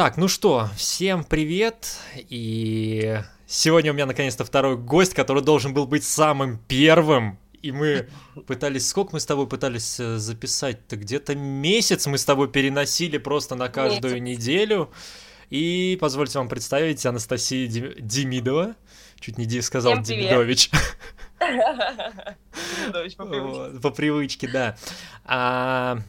Так, ну что, всем привет, и сегодня у меня наконец-то второй гость, который должен был быть самым первым, и мы пытались, сколько мы с тобой пытались э, записать-то, где-то месяц мы с тобой переносили просто на каждую месяц. неделю, и позвольте вам представить Анастасия Демидова, чуть не сказал Демидович. Демидович по привычке. По привычке, да.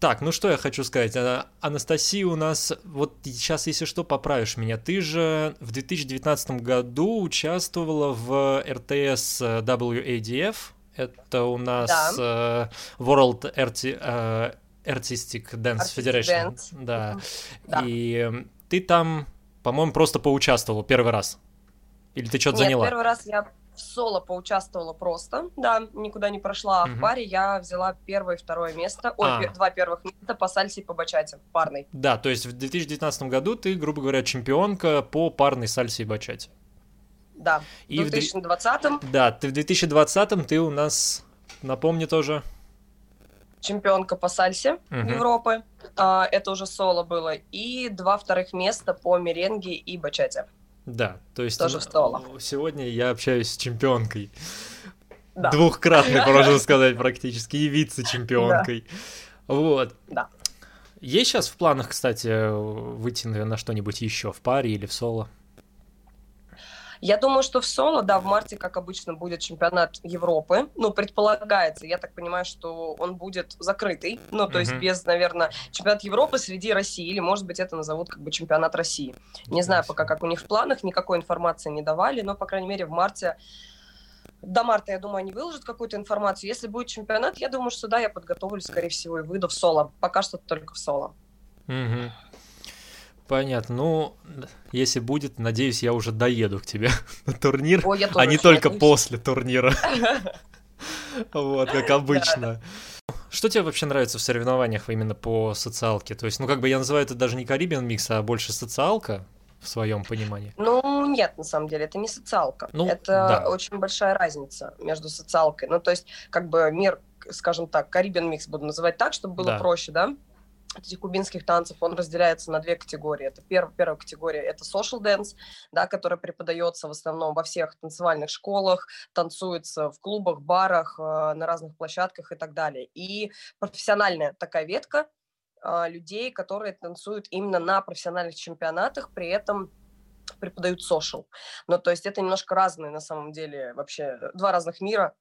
Так, ну что я хочу сказать. А, Анастасия у нас, вот сейчас, если что, поправишь меня. Ты же в 2019 году участвовала в РТС WADF. Это у нас да. Э, World Arti uh, Artistic Dance Artistic Federation. Dance. Да. да. И ты там, по-моему, просто поучаствовала первый раз. Или ты что-то заняла? первый раз я в соло поучаствовала просто, да, никуда не прошла, а угу. в паре я взяла первое и второе место, ой, а. два первых места по сальсе и по бачате, парной. Да, то есть в 2019 году ты, грубо говоря, чемпионка по парной сальсе и бачате. Да, и в 2020 в... Да, ты в 2020 ты у нас, напомни тоже... Чемпионка по сальсе угу. Европы, а, это уже соло было, и два вторых места по меренге и бачате. Да, то есть Тоже встала. сегодня я общаюсь с чемпионкой. Да. Двухкратной, можно сказать, практически, и вице-чемпионкой. Да. Вот. Да. Есть сейчас в планах, кстати, выйти на что-нибудь еще в паре или в соло? Я думаю, что в соло, да, в марте, как обычно, будет чемпионат Европы. Ну, предполагается, я так понимаю, что он будет закрытый. Ну, то mm-hmm. есть без, наверное, чемпионат Европы среди России. Или, может быть, это назовут как бы чемпионат России. Не знаю пока, как у них в планах, никакой информации не давали, но, по крайней мере, в марте до марта, я думаю, они выложат какую-то информацию. Если будет чемпионат, я думаю, что да, я подготовлюсь, скорее всего, и выйду в соло. Пока что только в соло. Угу. Понятно. Ну, если будет, надеюсь, я уже доеду к тебе на турнир, Ой, а не только надеюсь. после турнира. Вот, как обычно. Что тебе вообще нравится в соревнованиях именно по социалке? То есть, ну, как бы я называю это даже не Caribbean микс, а больше социалка в своем понимании? Ну, нет, на самом деле, это не социалка. Ну, это да. очень большая разница между социалкой. Ну, то есть, как бы мир, скажем так, Caribbean микс буду называть так, чтобы было да. проще, да? Этих кубинских танцев, он разделяется на две категории. Это перв, первая категория – это social dance, да, которая преподается в основном во всех танцевальных школах, танцуется в клубах, барах, э, на разных площадках и так далее. И профессиональная такая ветка э, людей, которые танцуют именно на профессиональных чемпионатах, при этом преподают social. Ну, то есть это немножко разные на самом деле вообще, два разных мира,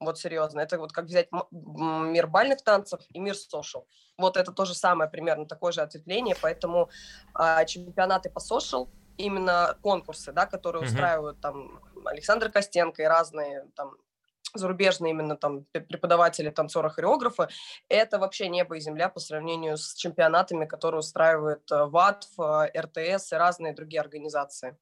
вот серьезно. Это вот как взять мир бальных танцев и мир social. Вот это то же самое, примерно такое же ответвление, поэтому а, чемпионаты по social, именно конкурсы, да, которые mm-hmm. устраивают там Александр Костенко и разные там зарубежные именно там преподаватели, танцоры, хореографы, это вообще небо и земля по сравнению с чемпионатами, которые устраивают э, ВАТФ, э, РТС и разные другие организации.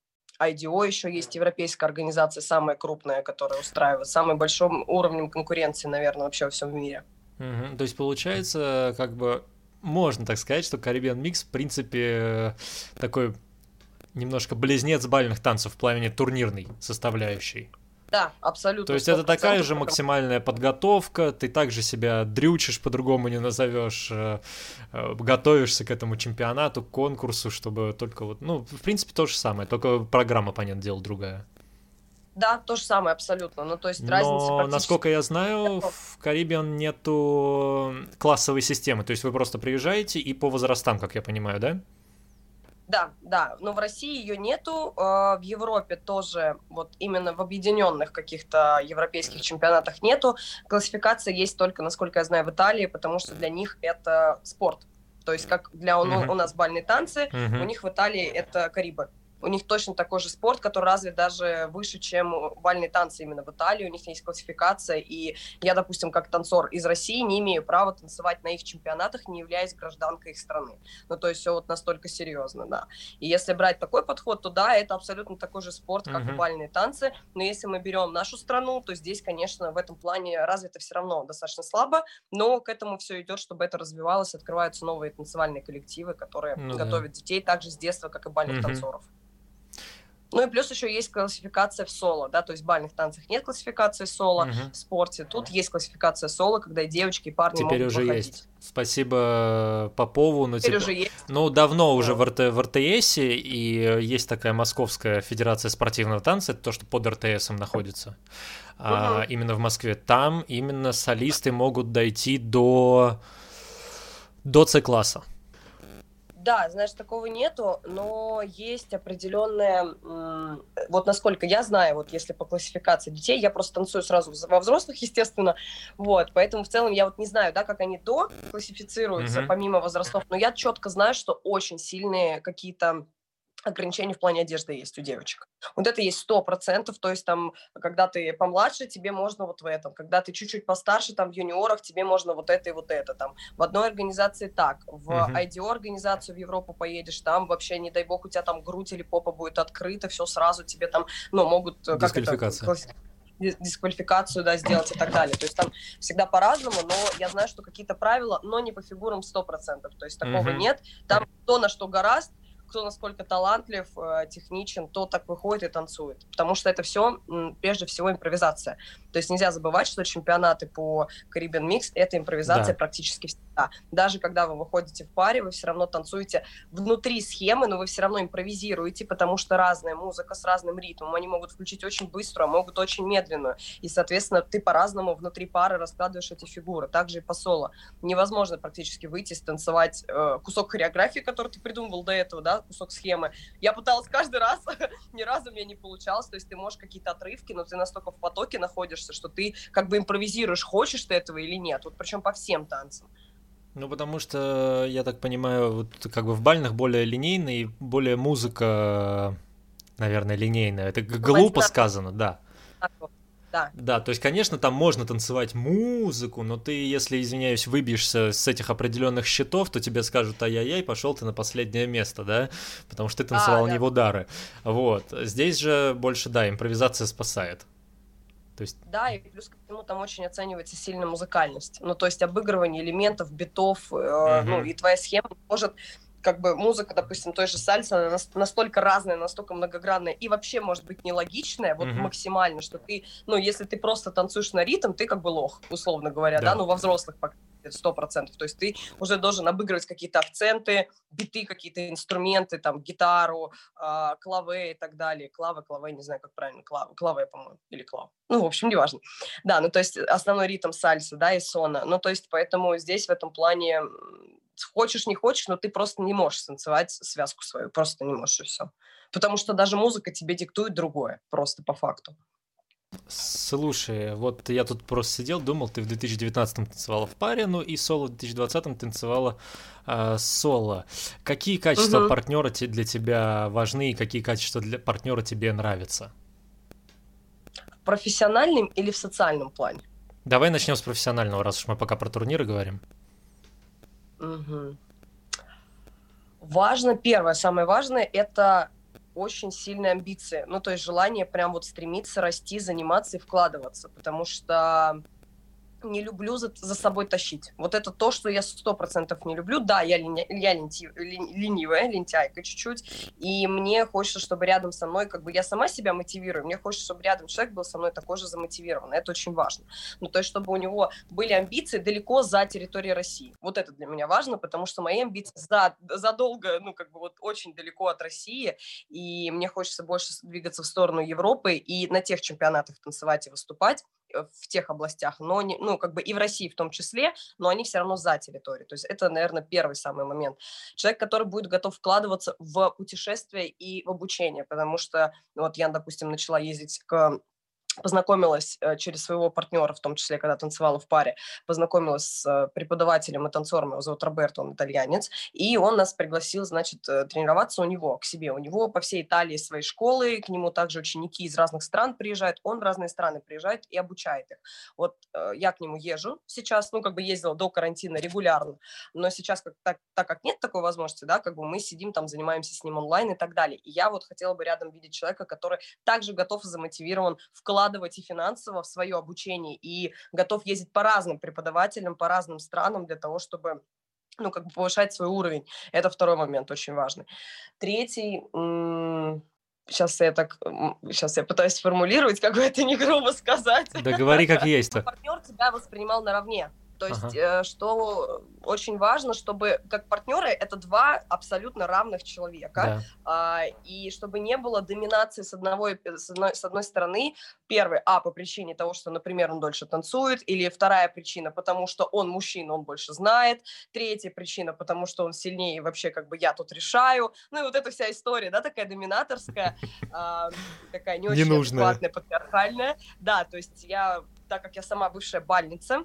IDO еще есть европейская организация, самая крупная, которая устраивает, самым большим уровнем конкуренции, наверное, вообще во всем мире. Угу. То есть получается, как бы можно так сказать, что Caribbean Mix, в принципе, такой немножко близнец бальных танцев в плане турнирной составляющей. Да, абсолютно. То есть это такая же максимальная подготовка, ты также себя дрючишь, по-другому не назовешь, э, э, готовишься к этому чемпионату, к конкурсу, чтобы только вот, ну, в принципе, то же самое, только программа, понятное дело, другая. Да, то же самое абсолютно. Ну, то есть разница Но, насколько я знаю, в Caribbean нету классовой системы. То есть вы просто приезжаете и по возрастам, как я понимаю, да? Да, да, но в России ее нету, а, в Европе тоже, вот именно в объединенных каких-то европейских чемпионатах нету. Классификация есть только, насколько я знаю, в Италии, потому что для них это спорт. То есть как для у, uh-huh. у нас бальные танцы, uh-huh. у них в Италии это Карибы у них точно такой же спорт, который развит даже выше, чем бальные танцы именно в Италии, у них есть классификация, и я, допустим, как танцор из России не имею права танцевать на их чемпионатах, не являясь гражданкой их страны. Ну, то есть все вот настолько серьезно, да. И если брать такой подход, то да, это абсолютно такой же спорт, как uh-huh. и бальные танцы, но если мы берем нашу страну, то здесь, конечно, в этом плане развито все равно достаточно слабо, но к этому все идет, чтобы это развивалось, открываются новые танцевальные коллективы, которые ну, готовят да. детей также с детства, как и бальных uh-huh. танцоров. Ну и плюс еще есть классификация в соло, да, то есть в бальных танцах нет классификации соло, угу. в спорте тут есть классификация соло, когда и девочки, и парни Теперь могут уже выходить. есть. Спасибо Попову. Ну, Теперь типа, уже есть. Ну, давно да. уже в, РТ, в РТС, и есть такая Московская Федерация спортивного танца, это то, что под РТСом находится, угу. а, именно в Москве. Там именно солисты могут дойти до, до С-класса. Да, знаешь, такого нету, но есть определенная, вот насколько я знаю, вот если по классификации детей, я просто танцую сразу во взрослых, естественно, вот, поэтому в целом я вот не знаю, да, как они до классифицируются, mm-hmm. помимо возрастов, но я четко знаю, что очень сильные какие-то ограничения в плане одежды есть у девочек. Вот это есть сто процентов, то есть там, когда ты помладше, тебе можно вот в этом, когда ты чуть-чуть постарше, там в юниорах, тебе можно вот это и вот это, там в одной организации так, в uh-huh. IDO организацию в Европу поедешь, там вообще, не дай бог, у тебя там грудь или попа будет открыта, все сразу тебе там, ну, могут... Э, как это, дисквалификацию, да, сделать и так далее. То есть там всегда по-разному, но я знаю, что какие-то правила, но не по фигурам 100%. То есть такого uh-huh. нет. Там то, на что гораст, кто насколько талантлив, э, техничен, то так выходит и танцует. Потому что это все, прежде всего, импровизация. То есть нельзя забывать, что чемпионаты по Caribbean Mix — это импровизация да. практически всегда. Даже когда вы выходите в паре, вы все равно танцуете внутри схемы, но вы все равно импровизируете, потому что разная музыка с разным ритмом. Они могут включить очень быструю, а могут очень медленную. И, соответственно, ты по-разному внутри пары раскладываешь эти фигуры. Также и по соло. Невозможно практически выйти, станцевать э, кусок хореографии, который ты придумывал до этого, да, кусок схемы. Я пыталась каждый раз, ни разу мне не получалось. То есть ты можешь какие-то отрывки, но ты настолько в потоке находишься, что ты как бы импровизируешь, хочешь ты этого или нет. Вот причем по всем танцам. Ну, потому что, я так понимаю, вот как бы в бальных более линейный, более музыка, наверное, линейная. Это глупо сказано, да да. Да, то есть, конечно, там можно танцевать музыку, но ты, если, извиняюсь, выбьешься с этих определенных счетов, то тебе скажут, ай-яй-яй, пошел ты на последнее место, да, потому что ты танцевал а, да. не в удары. Вот. Здесь же больше, да, импровизация спасает. То есть... Да, и плюс ко всему там очень оценивается сильно музыкальность. Ну, то есть обыгрывание элементов, битов, э, uh ну, и твоя схема может как бы музыка, допустим, той же сальса, она настолько разная, настолько многогранная и вообще может быть нелогичная, вот mm-hmm. максимально, что ты, ну, если ты просто танцуешь на ритм, ты как бы лох, условно говоря, да, да ну, во взрослых сто процентов. То есть ты уже должен обыгрывать какие-то акценты, биты, какие-то инструменты, там, гитару, э, клаве и так далее. Клавы, клаве, не знаю, как правильно, клавы, клаве, по-моему, или клав. Ну, в общем, неважно. Да, ну, то есть основной ритм сальса, да, и сона. Ну, то есть поэтому здесь в этом плане хочешь, не хочешь, но ты просто не можешь танцевать связку свою, просто не можешь, и все. Потому что даже музыка тебе диктует другое, просто по факту. Слушай, вот я тут просто сидел, думал, ты в 2019 танцевала в паре, ну и соло в 2020 танцевала э, соло. Какие качества угу. партнера для тебя важны и какие качества для партнера тебе нравятся? В профессиональном или в социальном плане? Давай начнем с профессионального, раз уж мы пока про турниры говорим. Важно, первое, самое важное, это очень сильные амбиции. Ну, то есть желание прям вот стремиться расти, заниматься и вкладываться. Потому что не люблю за, за собой тащить. Вот это то, что я сто процентов не люблю. Да, я, линя, я ленти, ленивая, лентяйка чуть-чуть, и мне хочется, чтобы рядом со мной, как бы я сама себя мотивирую, мне хочется, чтобы рядом человек был со мной такой же замотивированный. Это очень важно. Ну, то есть, чтобы у него были амбиции далеко за территорией России. Вот это для меня важно, потому что мои амбиции за, задолго, ну, как бы вот очень далеко от России, и мне хочется больше двигаться в сторону Европы и на тех чемпионатах танцевать и выступать, в тех областях, но не, ну, как бы и в России в том числе, но они все равно за территорией. То есть это, наверное, первый самый момент. Человек, который будет готов вкладываться в путешествие и в обучение, потому что вот я, допустим, начала ездить к познакомилась э, через своего партнера, в том числе, когда танцевала в паре, познакомилась с э, преподавателем и танцором, его зовут Роберто, он итальянец, и он нас пригласил, значит, э, тренироваться у него, к себе. У него по всей Италии свои школы, к нему также ученики из разных стран приезжают, он в разные страны приезжает и обучает их. Вот я к нему езжу сейчас, ну, как бы ездила до карантина регулярно, но сейчас, как, так, так как нет такой возможности, да, как бы мы сидим там, занимаемся с ним онлайн и так далее. И я вот хотела бы рядом видеть человека, который также готов и замотивирован вкладывать вкладывать и финансово в свое обучение, и готов ездить по разным преподавателям, по разным странам для того, чтобы ну, как бы повышать свой уровень. Это второй момент очень важный. Третий, сейчас я так, сейчас я пытаюсь сформулировать, как бы это не грубо сказать. Да говори как есть. Партнер тебя воспринимал наравне. То есть, ага. э, что очень важно, чтобы как партнеры это два абсолютно равных человека, да. э, и чтобы не было доминации с одного с одной, с одной стороны. Первый, а по причине того, что, например, он дольше танцует, или вторая причина, потому что он мужчина, он больше знает. Третья причина, потому что он сильнее, и вообще как бы я тут решаю. Ну и вот эта вся история, да, такая доминаторская, э, такая не очень адекватная, патриархальная. Да, то есть я, так как я сама бывшая бальница, а,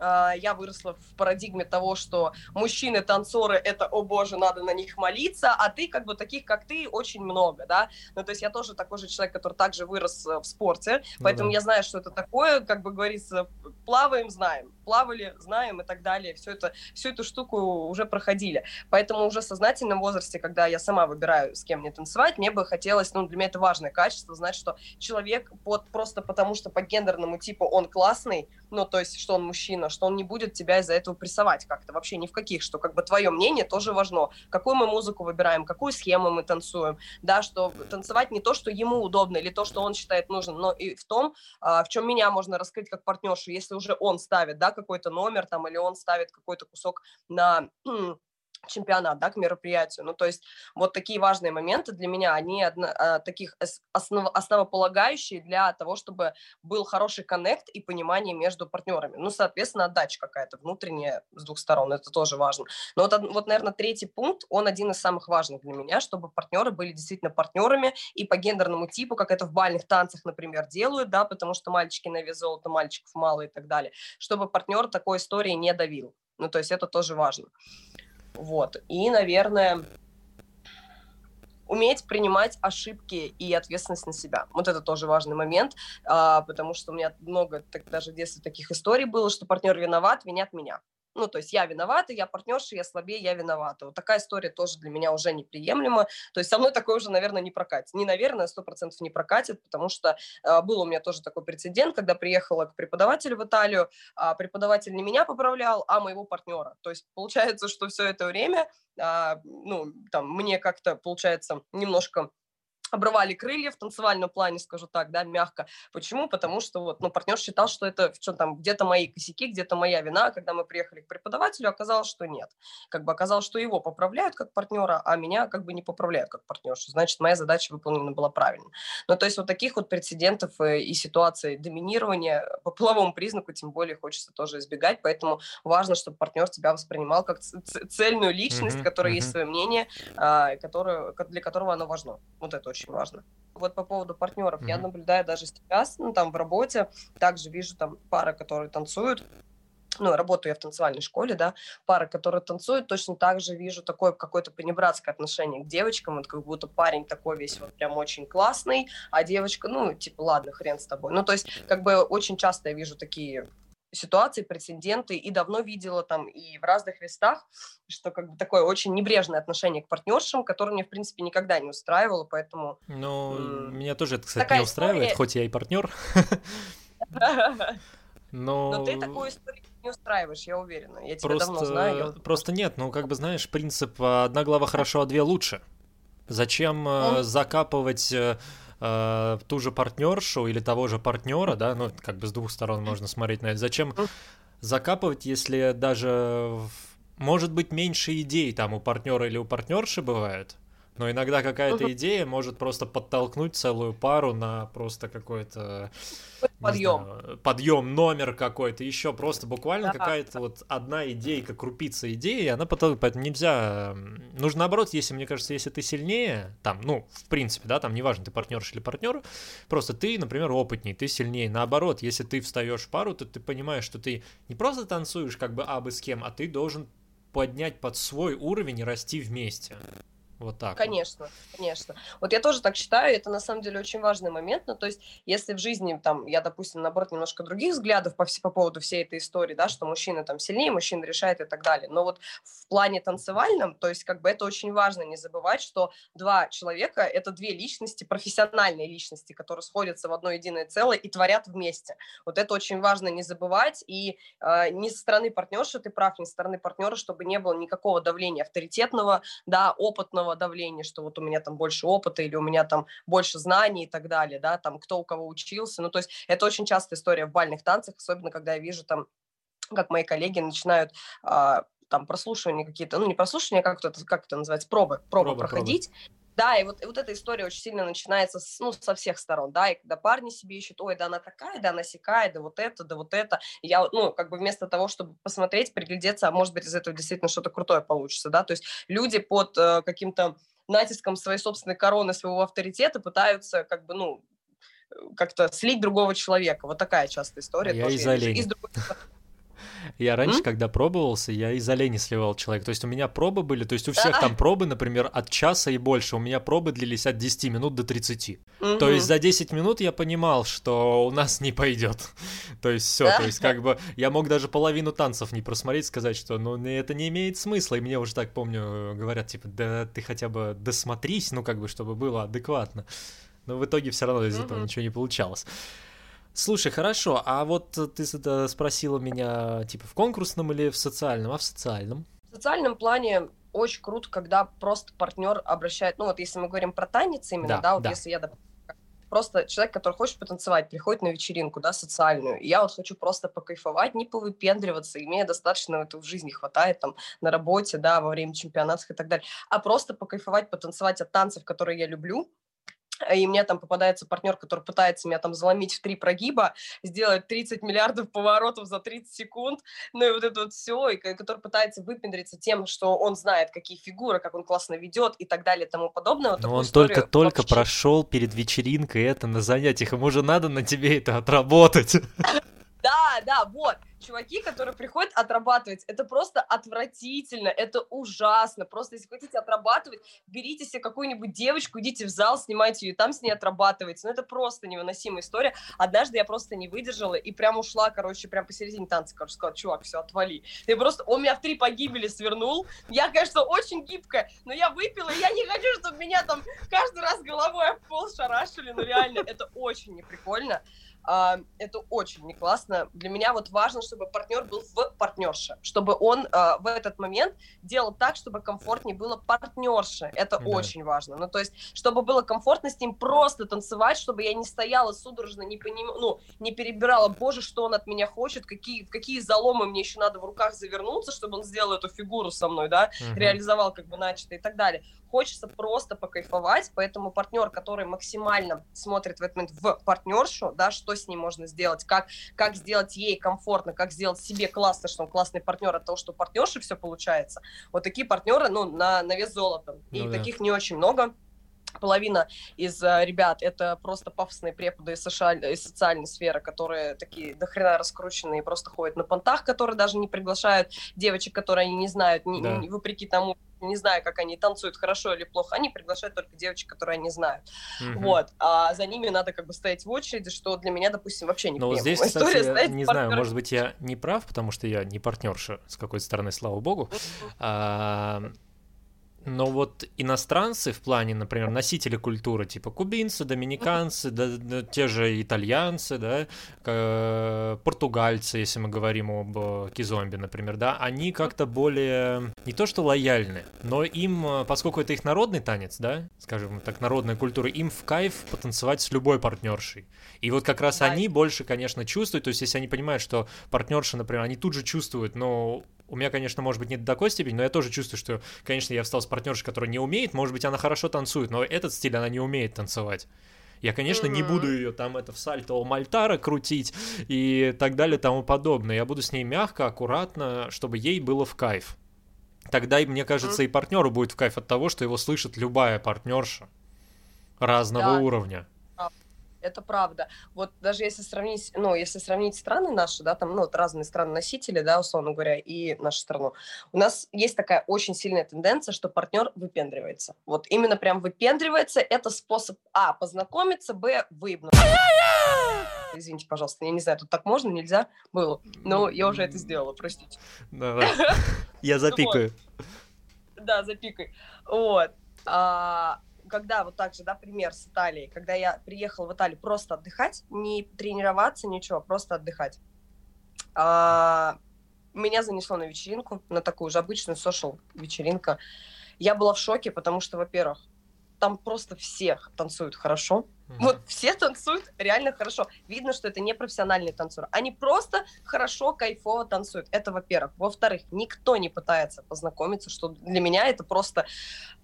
я выросла в парадигме того, что мужчины танцоры это, о боже, надо на них молиться, а ты как бы таких, как ты, очень много, да. Ну, то есть я тоже такой же человек, который также вырос э, в спорте, ну, поэтому да. я знаю, что это такое, как бы говорится, плаваем, знаем, плавали, знаем и так далее, все это, всю эту штуку уже проходили. Поэтому уже в сознательном возрасте, когда я сама выбираю, с кем мне танцевать, мне бы хотелось, ну, для меня это важное качество, знать, что человек под, просто потому, что по гендерному типу он классный, ну, то есть, что он мужчина, что он не будет тебя из-за этого прессовать как-то, вообще ни в каких, что как бы твое мнение тоже важно, какую мы музыку выбираем, какую схему мы танцуем, да, что танцевать не то, что ему удобно или то, что он считает нужным, но и в том, а, в чем меня можно раскрыть как партнершу, если уже он ставит, да, какой-то номер там, или он ставит какой-то кусок на чемпионат, да, к мероприятию. Ну, то есть вот такие важные моменты для меня, они одно, а, таких основ, основополагающие для того, чтобы был хороший коннект и понимание между партнерами. Ну, соответственно, отдача какая-то внутренняя с двух сторон, это тоже важно. Но вот, вот, наверное, третий пункт, он один из самых важных для меня, чтобы партнеры были действительно партнерами и по гендерному типу, как это в бальных танцах, например, делают, да, потому что мальчики на вес золота, мальчиков мало и так далее, чтобы партнер такой истории не давил. Ну, то есть это тоже важно. Вот. И, наверное, уметь принимать ошибки и ответственность на себя. Вот это тоже важный момент, а, потому что у меня много так, даже в детстве таких историй было, что партнер виноват, винят меня. Ну, то есть я виновата, я партнерша, я слабее, я виновата. Вот такая история тоже для меня уже неприемлема. То есть со мной такое уже, наверное, не прокатит. Не, наверное, сто процентов не прокатит, потому что э, был у меня тоже такой прецедент, когда приехала к преподавателю в Италию, а преподаватель не меня поправлял, а моего партнера. То есть получается, что все это время, э, ну, там, мне как-то, получается, немножко обрывали крылья в танцевальном плане, скажу так, да, мягко. Почему? Потому что вот, ну, партнер считал, что это что там, где-то мои косяки, где-то моя вина. Когда мы приехали к преподавателю, оказалось, что нет. Как бы оказалось, что его поправляют как партнера, а меня как бы не поправляют как партнершу. Значит, моя задача выполнена была правильно. Ну, то есть вот таких вот прецедентов э, и ситуаций доминирования по половому признаку тем более хочется тоже избегать, поэтому важно, чтобы партнер тебя воспринимал как цельную личность, mm-hmm, которая mm-hmm. есть свое мнение, а, которое, для которого оно важно. Вот это очень очень важно. Вот по поводу партнеров, mm-hmm. я наблюдаю даже сейчас, ну, там в работе, также вижу там пары, которые танцуют, ну, работаю я в танцевальной школе, да, пары, которые танцуют, точно так же вижу такое какое-то понебратское отношение к девочкам, вот как будто парень такой весь вот прям очень классный, а девочка, ну, типа, ладно, хрен с тобой. Ну, то есть, как бы очень часто я вижу такие ситуации, прецеденты, и давно видела там и в разных местах, что как бы такое очень небрежное отношение к партнершам, которое мне, в принципе, никогда не устраивало, поэтому... Ну, меня тоже это, кстати, не устраивает, история... хоть я и партнер. Но... Но ты такую историю не устраиваешь, я уверена. Я тебя просто... давно знаю. Просто нет, ну, как бы, знаешь, принцип «одна глава хорошо, а две лучше». Зачем э, закапывать э, э, ту же партнершу или того же партнера, да, ну, как бы с двух сторон можно смотреть на это. Зачем закапывать, если даже может быть меньше идей там у партнера или у партнерши бывает, но иногда какая-то идея может просто подтолкнуть целую пару на просто какой-то подъем, знаю, подъем номер какой-то, еще просто буквально да. какая-то вот одна идейка, крупица идеи, она потом, поэтому нельзя, нужно наоборот, если мне кажется, если ты сильнее, там, ну, в принципе, да, там неважно, ты партнерш или партнер, просто ты, например, опытней, ты сильнее, наоборот, если ты встаешь в пару, то ты понимаешь, что ты не просто танцуешь как бы абы с кем, а ты должен поднять под свой уровень и расти вместе. Вот так. Конечно, вот. конечно. Вот я тоже так считаю, это на самом деле очень важный момент. Ну, то есть, если в жизни, там, я, допустим, наоборот, немножко других взглядов по, по поводу всей этой истории, да, что мужчина там сильнее, мужчина решает и так далее. Но вот в плане танцевальном, то есть, как бы это очень важно не забывать, что два человека – это две личности, профессиональные личности, которые сходятся в одно единое целое и творят вместе. Вот это очень важно не забывать. И э, ни со стороны партнерши, ты прав, ни со стороны партнера, чтобы не было никакого давления авторитетного, да, опытного, социального давления, что вот у меня там больше опыта или у меня там больше знаний и так далее, да, там кто у кого учился. Ну, то есть это очень частая история в бальных танцах, особенно когда я вижу там как мои коллеги начинают а, там прослушивания какие-то, ну не прослушивания, а как это, как это называется, пробы, пробы, пробы проходить. Пробы. Да, и вот, и вот эта история очень сильно начинается с, ну, со всех сторон, да, и когда парни себе ищут, ой, да она такая, да она сякая, да вот это, да вот это, и я, ну, как бы вместо того, чтобы посмотреть, приглядеться, а может быть из этого действительно что-то крутое получится, да, то есть люди под э, каким-то натиском своей собственной короны, своего авторитета пытаются, как бы, ну, э, как-то слить другого человека. Вот такая частая история. Я из оленя. Из другой... Я раньше, mm? когда пробовался, я из оленя сливал человека. То есть у меня пробы были, то есть у всех там пробы, например, от часа и больше. У меня пробы длились от 10 минут до 30. Mm-hmm. То есть за 10 минут я понимал, что у нас не пойдет. то есть все, то есть как бы я мог даже половину танцев не просмотреть, сказать, что ну это не имеет смысла. И мне уже так помню, говорят, типа, да ты хотя бы досмотрись, ну как бы, чтобы было адекватно. Но в итоге все равно из этого mm-hmm. ничего не получалось. Слушай, хорошо, а вот ты спросила меня, типа, в конкурсном или в социальном, а в социальном? В социальном плане очень круто, когда просто партнер обращает, ну вот если мы говорим про танец именно, да, да вот да. если я, просто человек, который хочет потанцевать, приходит на вечеринку, да, социальную, и я вот хочу просто покайфовать, не повыпендриваться, и мне достаточно этого в жизни хватает, там, на работе, да, во время чемпионатов и так далее, а просто покайфовать, потанцевать от танцев, которые я люблю, и мне там попадается партнер, который пытается меня там заломить в три прогиба, сделать 30 миллиардов поворотов за 30 секунд, ну и вот это вот все, и который пытается выпендриться тем, что он знает, какие фигуры, как он классно ведет и так далее и тому подобное. Но он только-только прошел перед вечеринкой это на занятиях, ему же надо на тебе это отработать. Да, да, вот чуваки, которые приходят отрабатывать, это просто отвратительно, это ужасно. Просто если хотите отрабатывать, берите себе какую-нибудь девочку, идите в зал, снимайте ее, там с ней отрабатывайте. Ну, это просто невыносимая история. Однажды я просто не выдержала и прям ушла, короче, прям посередине танца, короче, сказала, чувак, все, отвали. Я просто, он меня в три погибели свернул. Я, конечно, очень гибкая, но я выпила, и я не хочу, чтобы меня там каждый раз головой об пол шарашили. Ну, реально, это очень неприкольно. А, это очень не классно. Для меня вот важно, чтобы партнер был в партнерше, чтобы он а, в этот момент делал так, чтобы комфортнее было партнерше. Это да. очень важно. Ну, то есть, чтобы было комфортно с ним просто танцевать, чтобы я не стояла судорожно, не поним... ну, не перебирала, боже, что он от меня хочет, какие, какие заломы мне еще надо в руках завернуться, чтобы он сделал эту фигуру со мной, да, угу. реализовал как бы начатое и так далее хочется просто покайфовать, поэтому партнер, который максимально смотрит в этот момент в партнершу, да, что с ней можно сделать, как, как сделать ей комфортно, как сделать себе классно, что он классный партнер от того, что партнерши все получается. Вот такие партнеры, ну, на, на вес золота. Ну, И да. таких не очень много половина из uh, ребят это просто пафосные преподы из, социаль... из социальной сферы, которые такие дохрена раскрученные и просто ходят на понтах, которые даже не приглашают девочек, которые они не знают, не, да. не, вопреки тому, не знаю, как они танцуют хорошо или плохо, они приглашают только девочек, которые они знают. Mm-hmm. Вот. А за ними надо как бы стоять в очереди, что для меня, допустим, вообще не Ну, здесь, кстати, история, не партнер... знаю, может быть, я не прав, потому что я не партнерша с какой-то стороны, слава богу. А, но вот иностранцы в плане, например, носители культуры, типа кубинцы, доминиканцы, да, да, те же итальянцы, да, э, португальцы, если мы говорим об э, кизомбе, например, да, они как-то более, не то что лояльны, но им, э, поскольку это их народный танец, да, скажем так, народная культура, им в кайф потанцевать с любой партнершей. И вот как раз да. они больше, конечно, чувствуют, то есть если они понимают, что партнерша, например, они тут же чувствуют, но у меня, конечно, может быть, не до такой степени, но я тоже чувствую, что, конечно, я встал с партнершей, которая не умеет, может быть, она хорошо танцует, но этот стиль она не умеет танцевать. Я, конечно, mm-hmm. не буду ее там это в сальто мальтара крутить и так далее и тому подобное. Я буду с ней мягко, аккуратно, чтобы ей было в кайф. Тогда, мне кажется, mm-hmm. и партнеру будет в кайф от того, что его слышит любая партнерша разного да. уровня это правда. Вот даже если сравнить, ну, если сравнить страны наши, да, там, ну, вот разные страны-носители, да, условно говоря, и нашу страну, у нас есть такая очень сильная тенденция, что партнер выпендривается. Вот именно прям выпендривается, это способ, а, познакомиться, б, выебнуть. Извините, пожалуйста, я не знаю, тут так можно, нельзя было, но я уже это сделала, простите. Я запикаю. Да, запикай. Вот. Когда вот так же, да, пример с Италией, когда я приехала в Италию просто отдыхать, не тренироваться, ничего, просто отдыхать, а, меня занесло на вечеринку, на такую же обычную сошел вечеринка. Я была в шоке, потому что, во-первых, там просто все танцуют хорошо. Вот все танцуют реально хорошо. Видно, что это не профессиональные танцоры. Они просто хорошо, кайфово танцуют. Это во-первых. Во-вторых, никто не пытается познакомиться, что для меня это просто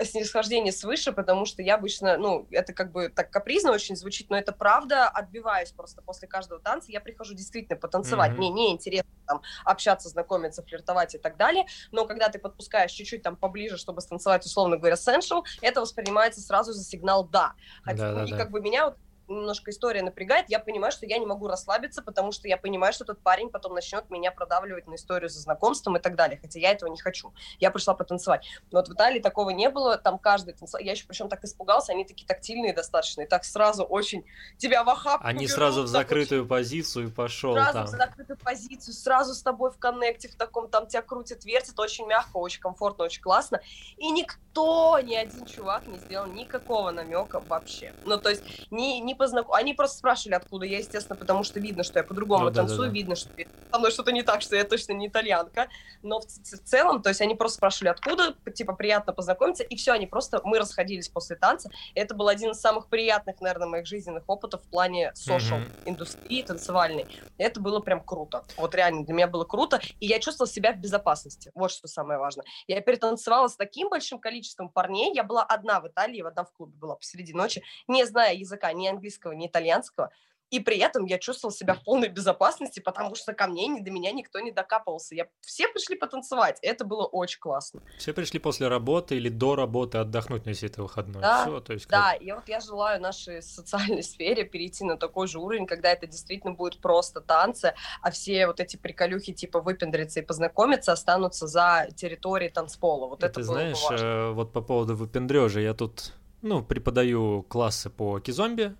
снисхождение свыше, потому что я обычно, ну, это как бы так капризно очень звучит, но это правда, отбиваюсь просто после каждого танца. Я прихожу действительно потанцевать. Mm-hmm. Мне не интересно там общаться, знакомиться, флиртовать и так далее. Но когда ты подпускаешь чуть-чуть там поближе, чтобы станцевать, условно говоря, sensual, это воспринимается сразу за сигнал «да». Хотя, да, да, и как бы меня вот немножко история напрягает, я понимаю, что я не могу расслабиться, потому что я понимаю, что этот парень потом начнет меня продавливать на историю за знакомством и так далее, хотя я этого не хочу. Я пришла потанцевать. Но вот в Италии такого не было, там каждый танцевал. Я еще причем так испугался, они такие тактильные достаточно, и так сразу очень тебя в охапку Они берут, сразу в закрытую очень... позицию пошел сразу там. в закрытую позицию, сразу с тобой в коннекте, в таком, там тебя крутят, вертят, очень мягко, очень комфортно, очень классно. И никто, ни один чувак не сделал никакого намека вообще. Ну, то есть, не, не познаком... Они просто спрашивали, откуда я, естественно, потому что видно, что я по-другому ну, танцую, да, да, видно, что со мной что-то не так, что я точно не итальянка. Но в, в целом, то есть они просто спрашивали, откуда, типа, приятно познакомиться, и все, они просто, мы расходились после танца. Это был один из самых приятных, наверное, моих жизненных опытов в плане social mm-hmm. индустрии танцевальной. Это было прям круто. Вот реально для меня было круто, и я чувствовала себя в безопасности. Вот что самое важное. Я перетанцевала с таким большим количеством парней. Я была одна в Италии, в одном в клубе была посреди ночи, не зная языка ни английского, ни итальянского, и при этом я чувствовала себя в полной безопасности, потому что ко мне, ни до меня никто не докапывался. Я... Все пришли потанцевать, это было очень классно. Все пришли после работы или до работы отдохнуть на все это выходной. Да, Все, то есть как... да, и вот я желаю нашей социальной сфере перейти на такой же уровень, когда это действительно будет просто танцы, а все вот эти приколюхи типа выпендриться и познакомиться останутся за территорией танцпола. Вот и это ты знаешь, э, вот по поводу выпендрежа, я тут ну, преподаю классы по кизомби,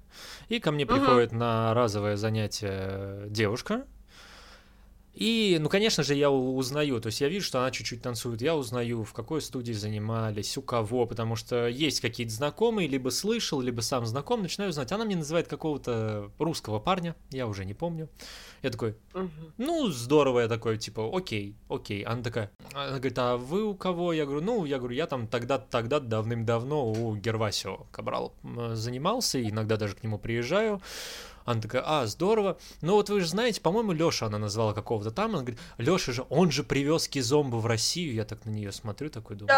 и ко мне угу. приходит на разовое занятие девушка, и, ну, конечно же, я узнаю, то есть я вижу, что она чуть-чуть танцует, я узнаю, в какой студии занимались, у кого, потому что есть какие-то знакомые, либо слышал, либо сам знаком, начинаю знать. Она мне называет какого-то русского парня, я уже не помню. Я такой, ну, здорово, я такой, типа, окей, окей. Она такая, она говорит, а вы у кого? Я говорю, ну, я говорю, я там тогда тогда давным-давно у Гервасио Кабрал занимался, иногда даже к нему приезжаю. Она такая, а, здорово. Ну вот вы же знаете, по-моему, Лёша она назвала какого-то там. Она говорит, Лёша же, он же привез кизомбу в Россию. Я так на нее смотрю, такой думаю.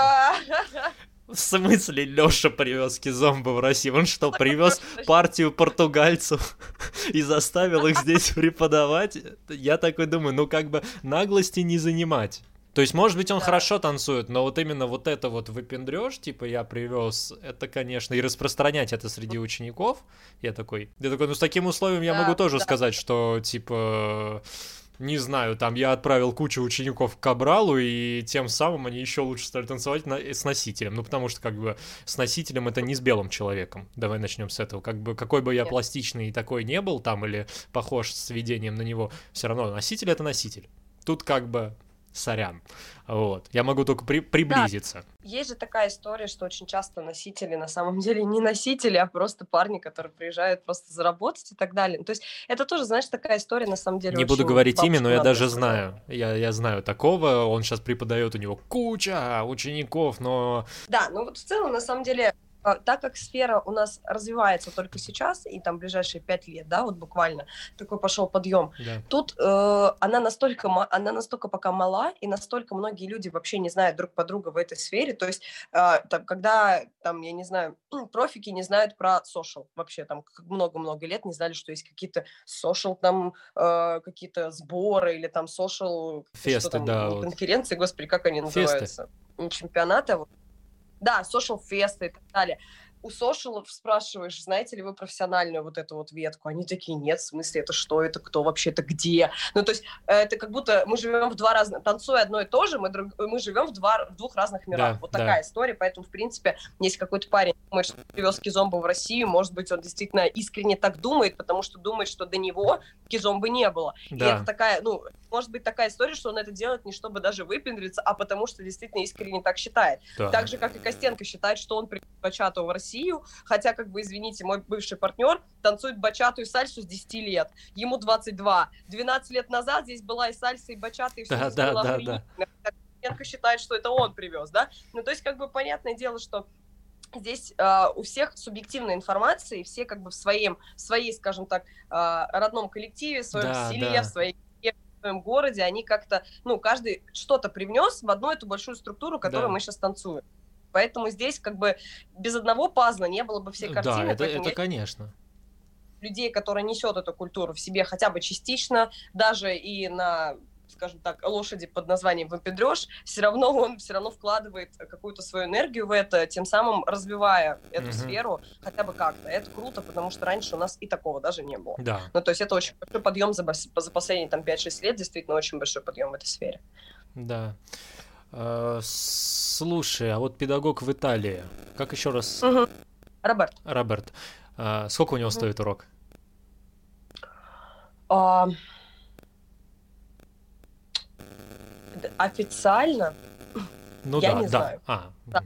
В смысле Лёша привез кизомбу в Россию? Он что, привез партию португальцев и заставил их здесь преподавать? Я такой думаю, ну как бы наглости не занимать. То есть, может быть, он да. хорошо танцует, но вот именно вот это вот выпендрешь, типа, я привез, это, конечно, и распространять это среди учеников, я такой, я такой, ну, с таким условием я могу тоже да. сказать, что, типа, не знаю, там я отправил кучу учеников к Кабралу, и тем самым они еще лучше стали танцевать на, с носителем. Ну, потому что, как бы, с носителем это не с белым человеком. Давай начнем с этого. Как бы, какой бы я Нет. пластичный и такой не был там, или похож с видением на него, все равно носитель это носитель. Тут как бы сорян. Вот. Я могу только при приблизиться. Да. Есть же такая история, что очень часто носители на самом деле не носители, а просто парни, которые приезжают просто заработать и так далее. То есть это тоже, знаешь, такая история на самом деле. Не буду говорить имя, но я даже знаю. Я, я знаю такого. Он сейчас преподает, у него куча учеников, но... Да, ну вот в целом, на самом деле, так как сфера у нас развивается только сейчас, и там ближайшие пять лет, да, вот буквально такой пошел подъем, да. тут э, она настолько, она настолько пока мала, и настолько многие люди вообще не знают друг по другу в этой сфере, то есть э, там, когда, там, я не знаю, профики не знают про social вообще, там, много-много лет не знали, что есть какие-то social, там, э, какие-то сборы или там social... Фесты, там, да. Конференции, господи, как они называются? Фесты. Не чемпионаты, а вот да, social фесты и так далее у сошелов спрашиваешь, знаете ли вы профессиональную вот эту вот ветку, они такие, нет, в смысле, это что, это кто вообще, это где? Ну, то есть это как будто мы живем в два разных, танцуя одно и то же, мы, друг, мы живем в, два, в двух разных мирах. Да, вот такая да. история, поэтому, в принципе, если какой-то парень думает, что привез кизомбу в Россию, может быть, он действительно искренне так думает, потому что думает, что до него кизомбы не было. Да. И это такая, ну, может быть такая история, что он это делает не чтобы даже выпендриться, а потому что действительно искренне так считает. Да. Так же, как и Костенко считает, что он привез Бачату в Россию, хотя, как бы, извините, мой бывший партнер танцует бачату и сальсу с 10 лет, ему 22. 12 лет назад здесь была и сальса, и бачата, и все да, да, да, да. Янка считает, что это он привез, да? Ну, то есть, как бы, понятное дело, что здесь э, у всех субъективная информация, и все как бы в своем, в своей, скажем так, э, родном коллективе, в своем да, селе, да. в своей в своем городе, они как-то, ну, каждый что-то привнес в одну эту большую структуру, которую да. мы сейчас танцуем. Поэтому здесь как бы без одного пазла не было бы всей картины. Да, это, это конечно. Людей, которые несет эту культуру в себе хотя бы частично, даже и на скажем так, лошади под названием выпендреж, все равно он все равно вкладывает какую-то свою энергию в это, тем самым развивая эту mm-hmm. сферу хотя бы как-то. Это круто, потому что раньше у нас и такого даже не было. Да. Ну, то есть это очень большой подъем за, за последние там 5-6 лет, действительно очень большой подъем в этой сфере. Да. Uh, слушай, а вот педагог в Италии, как еще раз? Угу. Роберт. Роберт. Uh, сколько у него угу. стоит урок? Uh, официально ну, я да, не да. знаю. А. Да.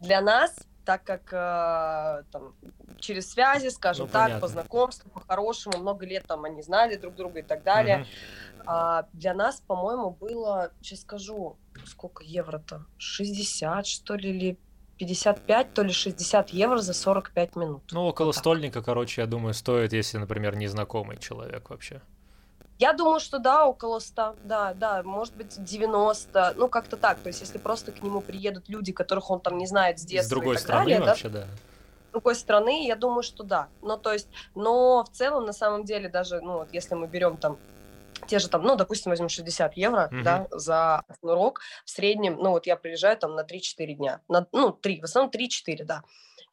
Для нас, так как э, там, через связи, скажем ну, так, понятно. по знакомству, по-хорошему, много лет там они знали друг друга и так далее. Угу. А, для нас, по-моему, было, сейчас скажу, сколько евро-то? 60, что ли, или 55, то ли 60 евро за 45 минут. Ну, около вот стольника, короче, я думаю, стоит, если, например, незнакомый человек вообще. Я думаю, что да, около 100, да, да, может быть 90, ну как-то так, то есть если просто к нему приедут люди, которых он там не знает с детства С другой и так страны далее, вообще, да? да. С другой страны, я думаю, что да. Ну, то есть, но в целом, на самом деле, даже, ну, вот если мы берем там те же там, ну, допустим, возьмем 60 евро, mm-hmm. да, за урок, в среднем, ну, вот я приезжаю там на 3-4 дня, на, ну, 3, в основном 3-4, да,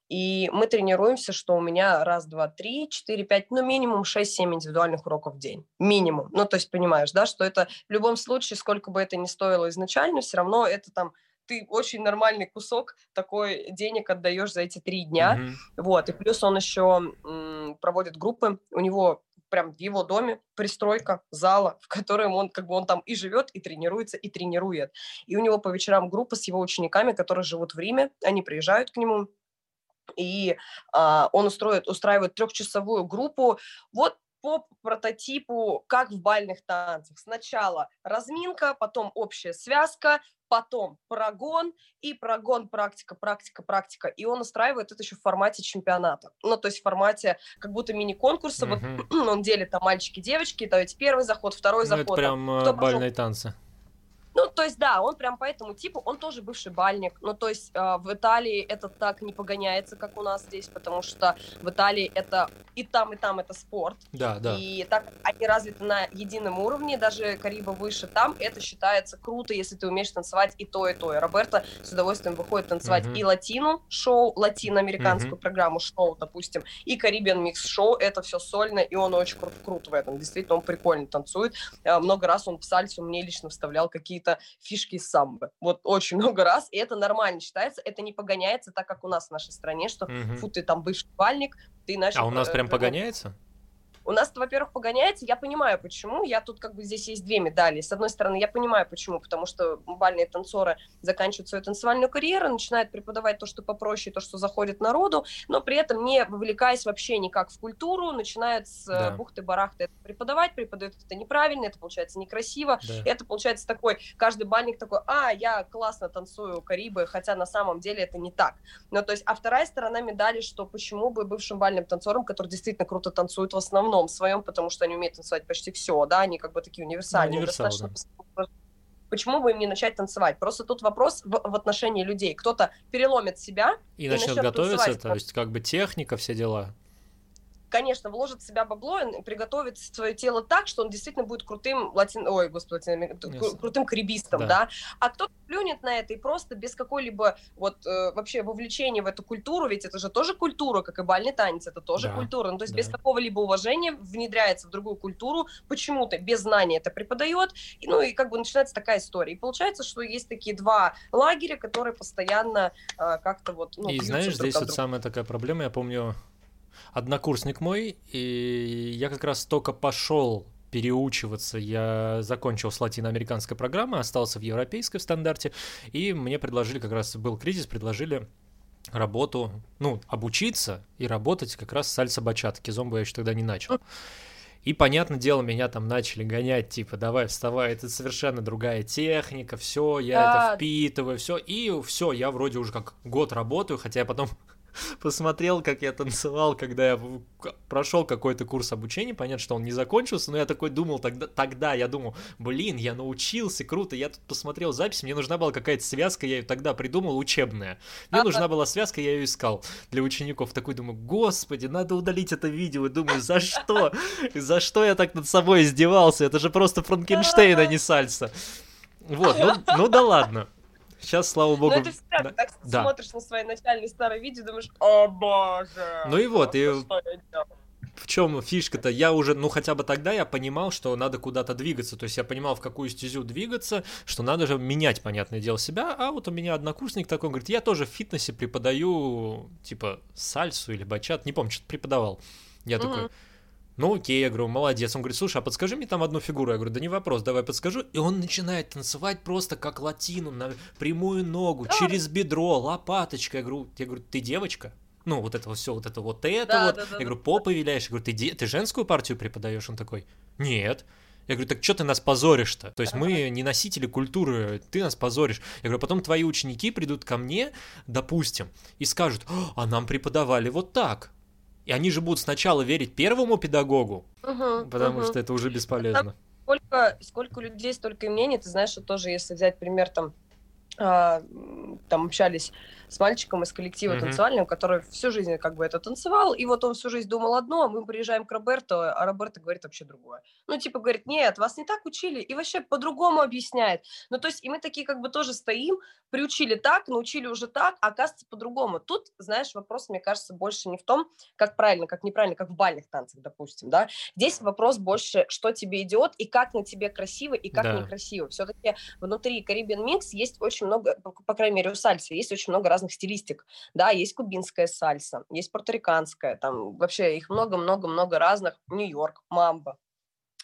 и мы тренируемся, что у меня раз, два, три, четыре, пять, ну, минимум 6-7 индивидуальных уроков в день. Минимум. Ну, то есть понимаешь, да, что это в любом случае, сколько бы это ни стоило изначально, все равно это там ты очень нормальный кусок такой денег отдаешь за эти три дня. Mm-hmm. Вот. И плюс он еще м, проводит группы. У него прям в его доме пристройка зала, в котором он как бы он там и живет, и тренируется, и тренирует. И у него по вечерам группа с его учениками, которые живут в Риме, они приезжают к нему, и а, он устроит, устраивает трехчасовую группу. Вот по прототипу, как в бальных танцах. Сначала разминка, потом общая связка, потом прогон, и прогон, практика, практика, практика. И он устраивает это еще в формате чемпионата. Ну, то есть в формате как будто мини-конкурса. Mm-hmm. Вот он делит там мальчики, девочки, давайте первый заход, второй ну, заход. Это прям э, Кто бальные пошел... танцы. Ну, то есть, да, он прям по этому типу, он тоже бывший бальник. Ну, то есть, э, в Италии это так не погоняется, как у нас здесь, потому что в Италии это и там, и там это спорт. Да, да. И так они развиты на едином уровне, даже Кариба выше там, это считается круто, если ты умеешь танцевать и то, и то. И Роберто с удовольствием выходит танцевать uh-huh. и латину шоу, латиноамериканскую uh-huh. программу шоу, допустим, и Caribbean микс шоу, это все сольно, и он очень крут, крут в этом. Действительно, он прикольно танцует. Э, много раз он в сальсу мне лично вставлял какие-то какие-то фишки из самбо. Вот очень много раз, и это нормально считается, это не погоняется так, как у нас в нашей стране, что угу. фу, ты там бывший бальник, ты начал... А у нас прям погоняется? У нас, во-первых, погоняется, я понимаю, почему. Я тут как бы здесь есть две медали. С одной стороны, я понимаю, почему, потому что бальные танцоры заканчивают свою танцевальную карьеру, начинают преподавать то, что попроще, то, что заходит народу, но при этом не вовлекаясь вообще никак в культуру, начинают с да. бухты-барахты это преподавать, преподают это неправильно, это получается некрасиво, да. это получается такой, каждый бальник такой, а, я классно танцую Карибы, хотя на самом деле это не так. Ну, то есть, а вторая сторона медали, что почему бы бывшим бальным танцорам, которые действительно круто танцуют в основном, основном своем, потому что они умеют танцевать почти все, да, они как бы такие универсальные. Ну, достаточно да. Почему бы им не начать танцевать? Просто тут вопрос в, в отношении людей. Кто-то переломит себя и, и начнет готовиться, танцевать. то есть как бы техника, все дела конечно, вложит в себя бабло и приготовит свое тело так, что он действительно будет крутым латин... Ой, господи, yes. крутым карибистом, да. да? А кто-то плюнет на это и просто без какой-либо вот э, вообще вовлечения в эту культуру, ведь это же тоже культура, как и бальный танец, это тоже да. культура, ну то есть да. без какого-либо уважения внедряется в другую культуру, почему-то без знания это преподает, и, ну и как бы начинается такая история. И получается, что есть такие два лагеря, которые постоянно э, как-то вот... Ну, и знаешь, здесь вот самая такая проблема, я помню, однокурсник мой, и я как раз только пошел переучиваться. Я закончил с латиноамериканской программы, остался в европейской в стандарте, и мне предложили, как раз был кризис, предложили работу, ну, обучиться и работать как раз с сальса бачата. Кизомбу я еще тогда не начал. И, понятное дело, меня там начали гонять, типа, давай, вставай, это совершенно другая техника, все, я да. это впитываю, все, и все, я вроде уже как год работаю, хотя я потом посмотрел, как я танцевал, когда я прошел какой-то курс обучения, понятно, что он не закончился, но я такой думал тогда, тогда я думал, блин, я научился, круто, я тут посмотрел запись, мне нужна была какая-то связка, я ее тогда придумал, учебная. Мне нужна была связка, я ее искал для учеников. Такой думаю, господи, надо удалить это видео, и думаю, за что? За что я так над собой издевался? Это же просто Франкенштейн, а не сальса. Вот, ну, ну да ладно. Сейчас, слава богу... Но это всегда, да, так да. смотришь на свои начальные старые видео, думаешь, о боже! Ну и вот, и в чем фишка-то? Я уже, ну хотя бы тогда я понимал, что надо куда-то двигаться. То есть я понимал, в какую стезю двигаться, что надо же менять, понятное дело, себя. А вот у меня однокурсник такой говорит, я тоже в фитнесе преподаю, типа, сальсу или бачат, не помню, что-то преподавал. Я угу. такой, ну окей, я говорю, молодец. Он говорит, слушай, а подскажи мне там одну фигуру. Я говорю, да не вопрос, давай подскажу. И он начинает танцевать просто как латину, на прямую ногу, через бедро, лопаточка. Я говорю, я говорю, ты девочка? Ну, вот это все, вот это вот это да, вот. Да, да, я говорю, попой виляешь. Я говорю, ты, де- ты женскую партию преподаешь? Он такой, нет. Я говорю, так что ты нас позоришь-то? То есть мы не носители культуры, ты нас позоришь. Я говорю, потом твои ученики придут ко мне, допустим, и скажут, а нам преподавали вот так. И они же будут сначала верить первому педагогу, угу, потому угу. что это уже бесполезно. Сколько, сколько людей, столько и мнений. Ты знаешь, что тоже, если взять пример там, а, там общались с мальчиком из коллектива mm-hmm. танцевального, который всю жизнь как бы это танцевал, и вот он всю жизнь думал одно, а мы приезжаем к Роберто, а Роберто говорит вообще другое. Ну, типа, говорит, нет, вас не так учили, и вообще по-другому объясняет. Ну, то есть, и мы такие как бы тоже стоим, приучили так, научили уже так, а оказывается по-другому. Тут, знаешь, вопрос, мне кажется, больше не в том, как правильно, как неправильно, как в бальных танцах, допустим, да. Здесь вопрос больше, что тебе идет, и как на тебе красиво, и как да. некрасиво. Все-таки внутри Caribbean Mix есть очень много, по крайней мере, у сальса есть очень много разных стилистик, да, есть кубинская сальса, есть порториканская, там вообще их много-много-много разных, Нью-Йорк, мамба,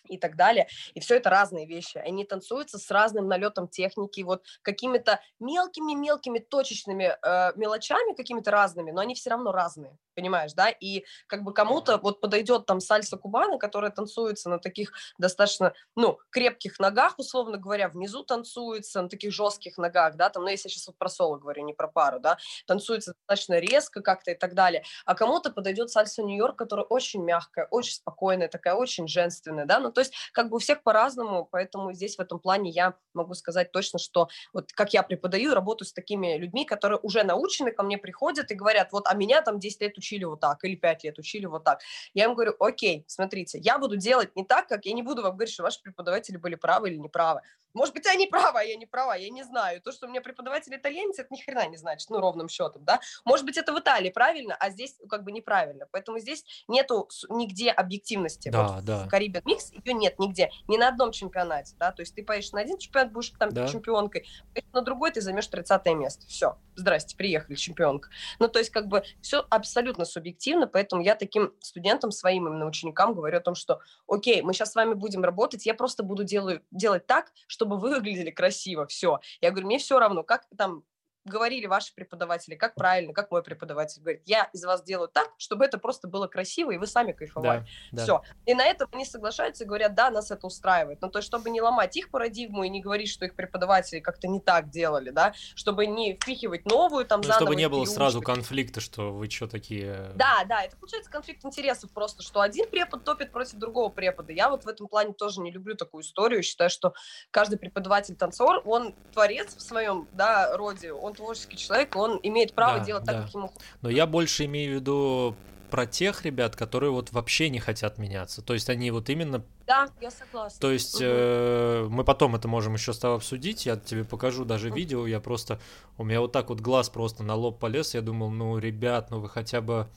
и так далее. И все это разные вещи. Они танцуются с разным налетом техники, вот какими-то мелкими-мелкими точечными э, мелочами, какими-то разными, но они все равно разные понимаешь, да, и как бы кому-то вот подойдет там сальса кубана, которая танцуется на таких достаточно, ну, крепких ногах, условно говоря, внизу танцуется, на таких жестких ногах, да, там, ну, если я сейчас вот про соло говорю, не про пару, да, танцуется достаточно резко как-то и так далее, а кому-то подойдет сальса Нью-Йорк, которая очень мягкая, очень спокойная, такая очень женственная, да, ну, то есть как бы у всех по-разному, поэтому здесь в этом плане я могу сказать точно, что вот как я преподаю, работаю с такими людьми, которые уже научены, ко мне приходят и говорят, вот, а меня там 10 лет учили вот так, или 5 лет учили вот так. Я им говорю, окей, смотрите, я буду делать не так, как я не буду вам говорить, что ваши преподаватели были правы или неправы. Может быть, они правы, а я не права, я не знаю. То, что у меня преподаватель итальянец, это ни хрена не значит, ну, ровным счетом, да. Может быть, это в Италии правильно, а здесь как бы неправильно. Поэтому здесь нету нигде объективности. Да, вот да. В Caribbean Mix ее нет нигде, ни на одном чемпионате, да. То есть ты поедешь на один чемпионат, будешь там да. чемпионкой, на другой ты займешь 30 место. Все, здрасте, приехали, чемпионка. Ну, то есть как бы все абсолютно субъективно, поэтому я таким студентам, своим именно ученикам говорю о том, что окей, мы сейчас с вами будем работать, я просто буду делаю, делать так, чтобы вы выглядели красиво, все. Я говорю, мне все равно, как там говорили ваши преподаватели, как правильно, как мой преподаватель говорит, я из вас делаю так, чтобы это просто было красиво, и вы сами кайфовали. Да, Все. Да. И на этом они соглашаются и говорят, да, нас это устраивает. Но то есть, чтобы не ломать их парадигму и не говорить, что их преподаватели как-то не так делали, да, чтобы не впихивать новую там ну, заново. Чтобы не было сразу конфликта, что вы что такие... Да, да, это получается конфликт интересов просто, что один препод топит против другого препода. Я вот в этом плане тоже не люблю такую историю, считаю, что каждый преподаватель-танцор, он творец в своем, да, роде, он он творческий человек, он имеет право да, делать так, да. как ему Но я больше имею в виду про тех ребят, которые вот вообще не хотят меняться. То есть они вот именно... Да, я согласна. То есть угу. э, мы потом это можем еще с тобой обсудить, я тебе покажу даже угу. видео, я просто... У меня вот так вот глаз просто на лоб полез, я думал, ну, ребят, ну вы хотя бы...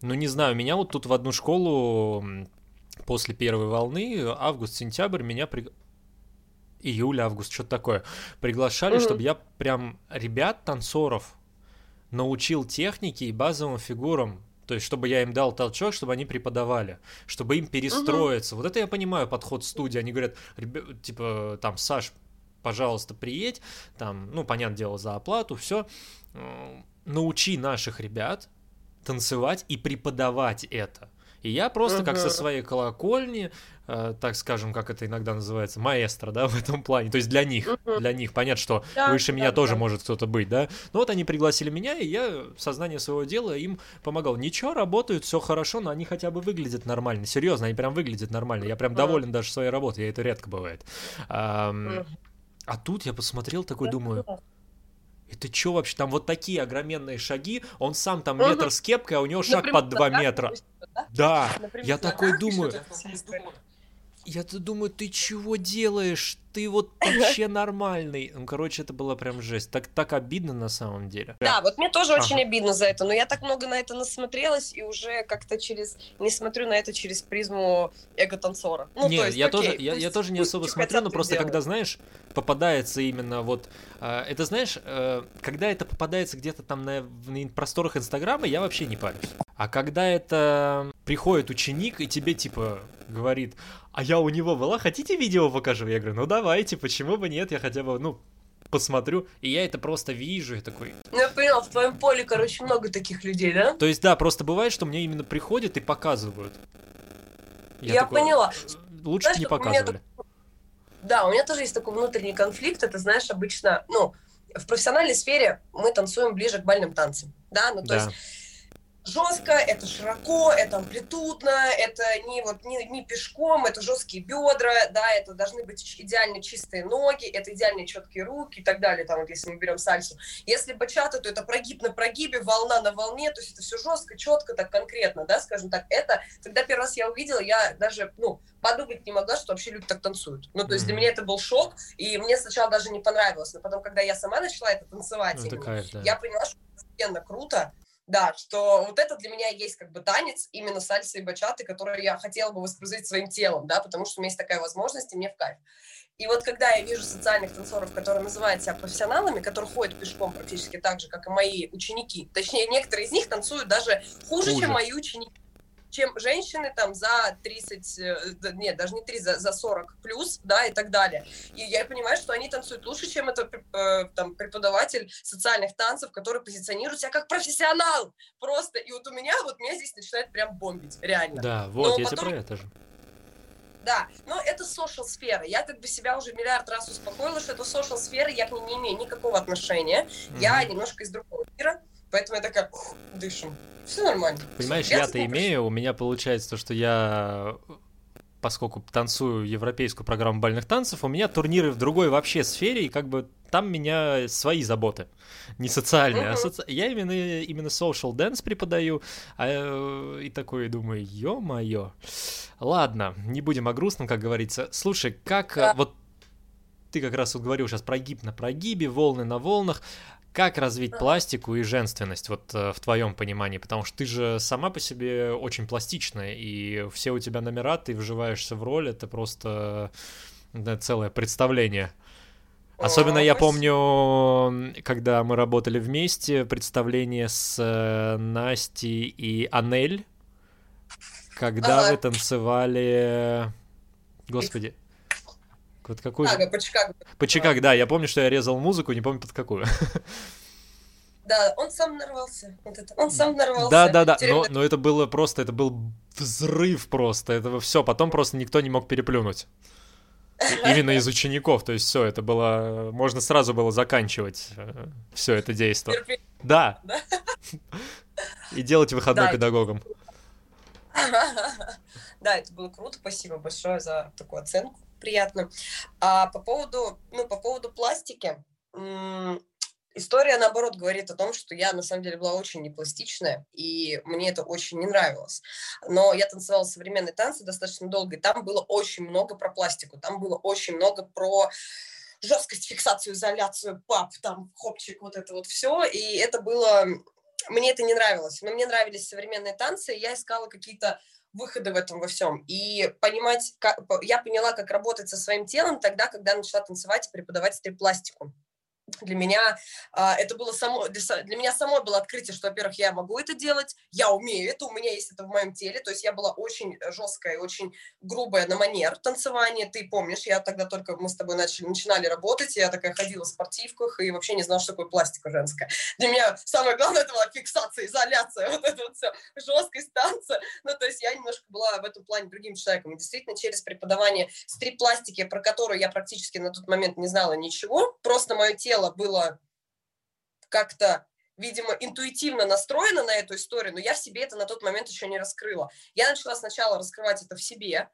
Ну, не знаю, меня вот тут в одну школу после первой волны, август-сентябрь, меня при июль, август, что-то такое, приглашали, mm-hmm. чтобы я прям ребят, танцоров, научил технике и базовым фигурам. То есть, чтобы я им дал толчок, чтобы они преподавали, чтобы им перестроиться. Угу. Вот это я понимаю подход студии. Они говорят, типа, там, Саш, пожалуйста, приедь, там, ну, понятное дело, за оплату, все. Научи наших ребят танцевать и преподавать это. И я просто uh-huh. как со своей колокольни, э, так скажем, как это иногда называется, маэстро, да, в этом плане. То есть для них, uh-huh. для них. Понятно, что да, выше да, меня да, тоже может кто-то быть, да. Но вот они пригласили меня, и я сознание своего дела им помогал. Ничего, работают, все хорошо, но они хотя бы выглядят нормально. Серьезно, они прям выглядят нормально. Я прям uh-huh. доволен даже своей работой, это редко бывает. А тут я посмотрел такой, думаю это что вообще? Там вот такие огроменные шаги, он сам там метр с кепкой, а у него шаг под два метра. Да, я такой думаю, я-то думаю, ты чего делаешь? Ты вот вообще нормальный. Ну, короче, это было прям жесть. Так, так обидно на самом деле. Да, вот мне тоже ага. очень обидно за это, но я так много на это насмотрелась и уже как-то через... Не смотрю на это через призму эго-танцора. Ну, Нет, то есть, я, окей, тоже, я, я тоже не особо смотрю, но просто делают. когда, знаешь, попадается именно вот... Э, это, знаешь, э, когда это попадается где-то там на, на просторах Инстаграма, я вообще не парюсь. А когда это приходит ученик и тебе, типа, говорит, а я у него была, хотите видео покажу? Я говорю, ну давайте, почему бы нет, я хотя бы, ну, посмотрю, и я это просто вижу, и такой... Ну, я понял, в твоем поле, короче, много таких людей, да? То есть, да, просто бывает, что мне именно приходят и показывают. Я, я такой, поняла. Лучше знаешь, не показывали. Так... Да, у меня тоже есть такой внутренний конфликт, это, знаешь, обычно, ну, в профессиональной сфере мы танцуем ближе к бальным танцам, да, ну, то да. есть жестко, это широко, это амплитудно, это не вот не, не пешком, это жесткие бедра, да, это должны быть идеально чистые ноги, это идеально четкие руки и так далее, там вот если мы берем сальсу. Если бачата, то это прогиб на прогибе, волна на волне, то есть это все жестко, четко, так конкретно, да, скажем так. Это, когда первый раз я увидела, я даже, ну, подумать не могла, что вообще люди так танцуют. Ну, то есть для меня это был шок, и мне сначала даже не понравилось, но потом, когда я сама начала это танцевать, ну, это кайф, да. я поняла, что это круто, да, что вот это для меня есть как бы танец именно сальсы и бачаты, который я хотела бы воспроизводить своим телом, да, потому что у меня есть такая возможность, и мне в кайф. И вот когда я вижу социальных танцоров, которые называют себя профессионалами, которые ходят пешком практически так же, как и мои ученики, точнее, некоторые из них танцуют даже хуже, хуже. чем мои ученики чем женщины там за 30, э, нет, даже не 30, за, за 40 плюс, да, и так далее. И я понимаю, что они танцуют лучше, чем это э, там преподаватель социальных танцев, который позиционирует себя как профессионал просто. И вот у меня, вот меня здесь начинает прям бомбить, реально. Да, вот, Но я потом... про это же. Да, но это social сфера. Я как бы себя уже миллиард раз успокоила, что это social сфера, я к ней не имею никакого отношения. Mm-hmm. Я немножко из другого мира, поэтому я такая, дышим. Все нормально. Понимаешь, я-то имею, у меня получается то, что я поскольку танцую европейскую программу бальных танцев, у меня турниры в другой вообще сфере, и как бы там меня свои заботы, не социальные, uh-huh. а соци... я именно именно social dance преподаю, а, и такой думаю, ё-моё, ладно, не будем о грустном, как говорится. Слушай, как да. вот ты как раз вот говорил сейчас прогиб на прогибе, волны на волнах. Как развить пластику и женственность, вот э, в твоем понимании? Потому что ты же сама по себе очень пластичная, и все у тебя номера, ты вживаешься в роль, это просто да, целое представление. Особенно я помню, когда мы работали вместе, представление с э, Настей и Анель, когда вы танцевали... Господи, вот какой... Ага, по Чикаго. По Чикаго, да. Я помню, что я резал музыку, не помню под какую. Да, он сам нарвался. Вот это. Он сам нарвался. Да, да, да. Но, но это было просто, это был взрыв просто. Это все. Потом просто никто не мог переплюнуть. Именно из учеников. То есть все, это было. Можно сразу было заканчивать э, все это действие. Да. И делать выходной педагогом. Да, это было круто. Спасибо большое за такую оценку приятно. А по поводу, ну, по поводу пластики, история, наоборот, говорит о том, что я, на самом деле, была очень непластичная, и мне это очень не нравилось. Но я танцевала современные танцы достаточно долго, и там было очень много про пластику, там было очень много про жесткость, фиксацию, изоляцию, пап, там, хопчик, вот это вот все, и это было... Мне это не нравилось, но мне нравились современные танцы, и я искала какие-то выхода в этом во всем. И понимать, как, я поняла, как работать со своим телом тогда, когда начала танцевать и преподавать стрип-пластику. Для меня а, это было само, для, меня самой было открытие, что, во-первых, я могу это делать, я умею это, у меня есть это в моем теле, то есть я была очень жесткая, очень грубая на манер танцевания, ты помнишь, я тогда только, мы с тобой начали, начинали работать, я такая ходила в спортивках и вообще не знала, что такое пластика женская. Для меня самое главное это была фиксация, изоляция, вот это вот все, жесткость танца, ну, то есть я немножко была в этом плане другим человеком, и действительно через преподавание стрип-пластики, про которую я практически на тот момент не знала ничего, просто мое тело тело было как-то видимо, интуитивно настроена на эту историю, но я в себе это на тот момент еще не раскрыла. Я начала сначала раскрывать это в себе,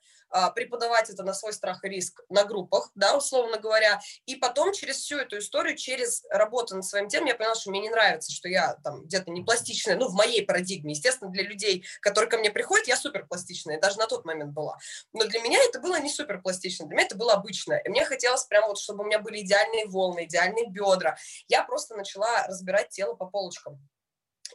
преподавать это на свой страх и риск на группах, да, условно говоря, и потом через всю эту историю, через работу над своим телом, я поняла, что мне не нравится, что я там где-то не пластичная, ну, в моей парадигме, естественно, для людей, которые ко мне приходят, я супер пластичная, даже на тот момент была, но для меня это было не супер пластично, для меня это было обычное, и мне хотелось прямо вот, чтобы у меня были идеальные волны, идеальные бедра, я просто начала разбирать тело по полочкам,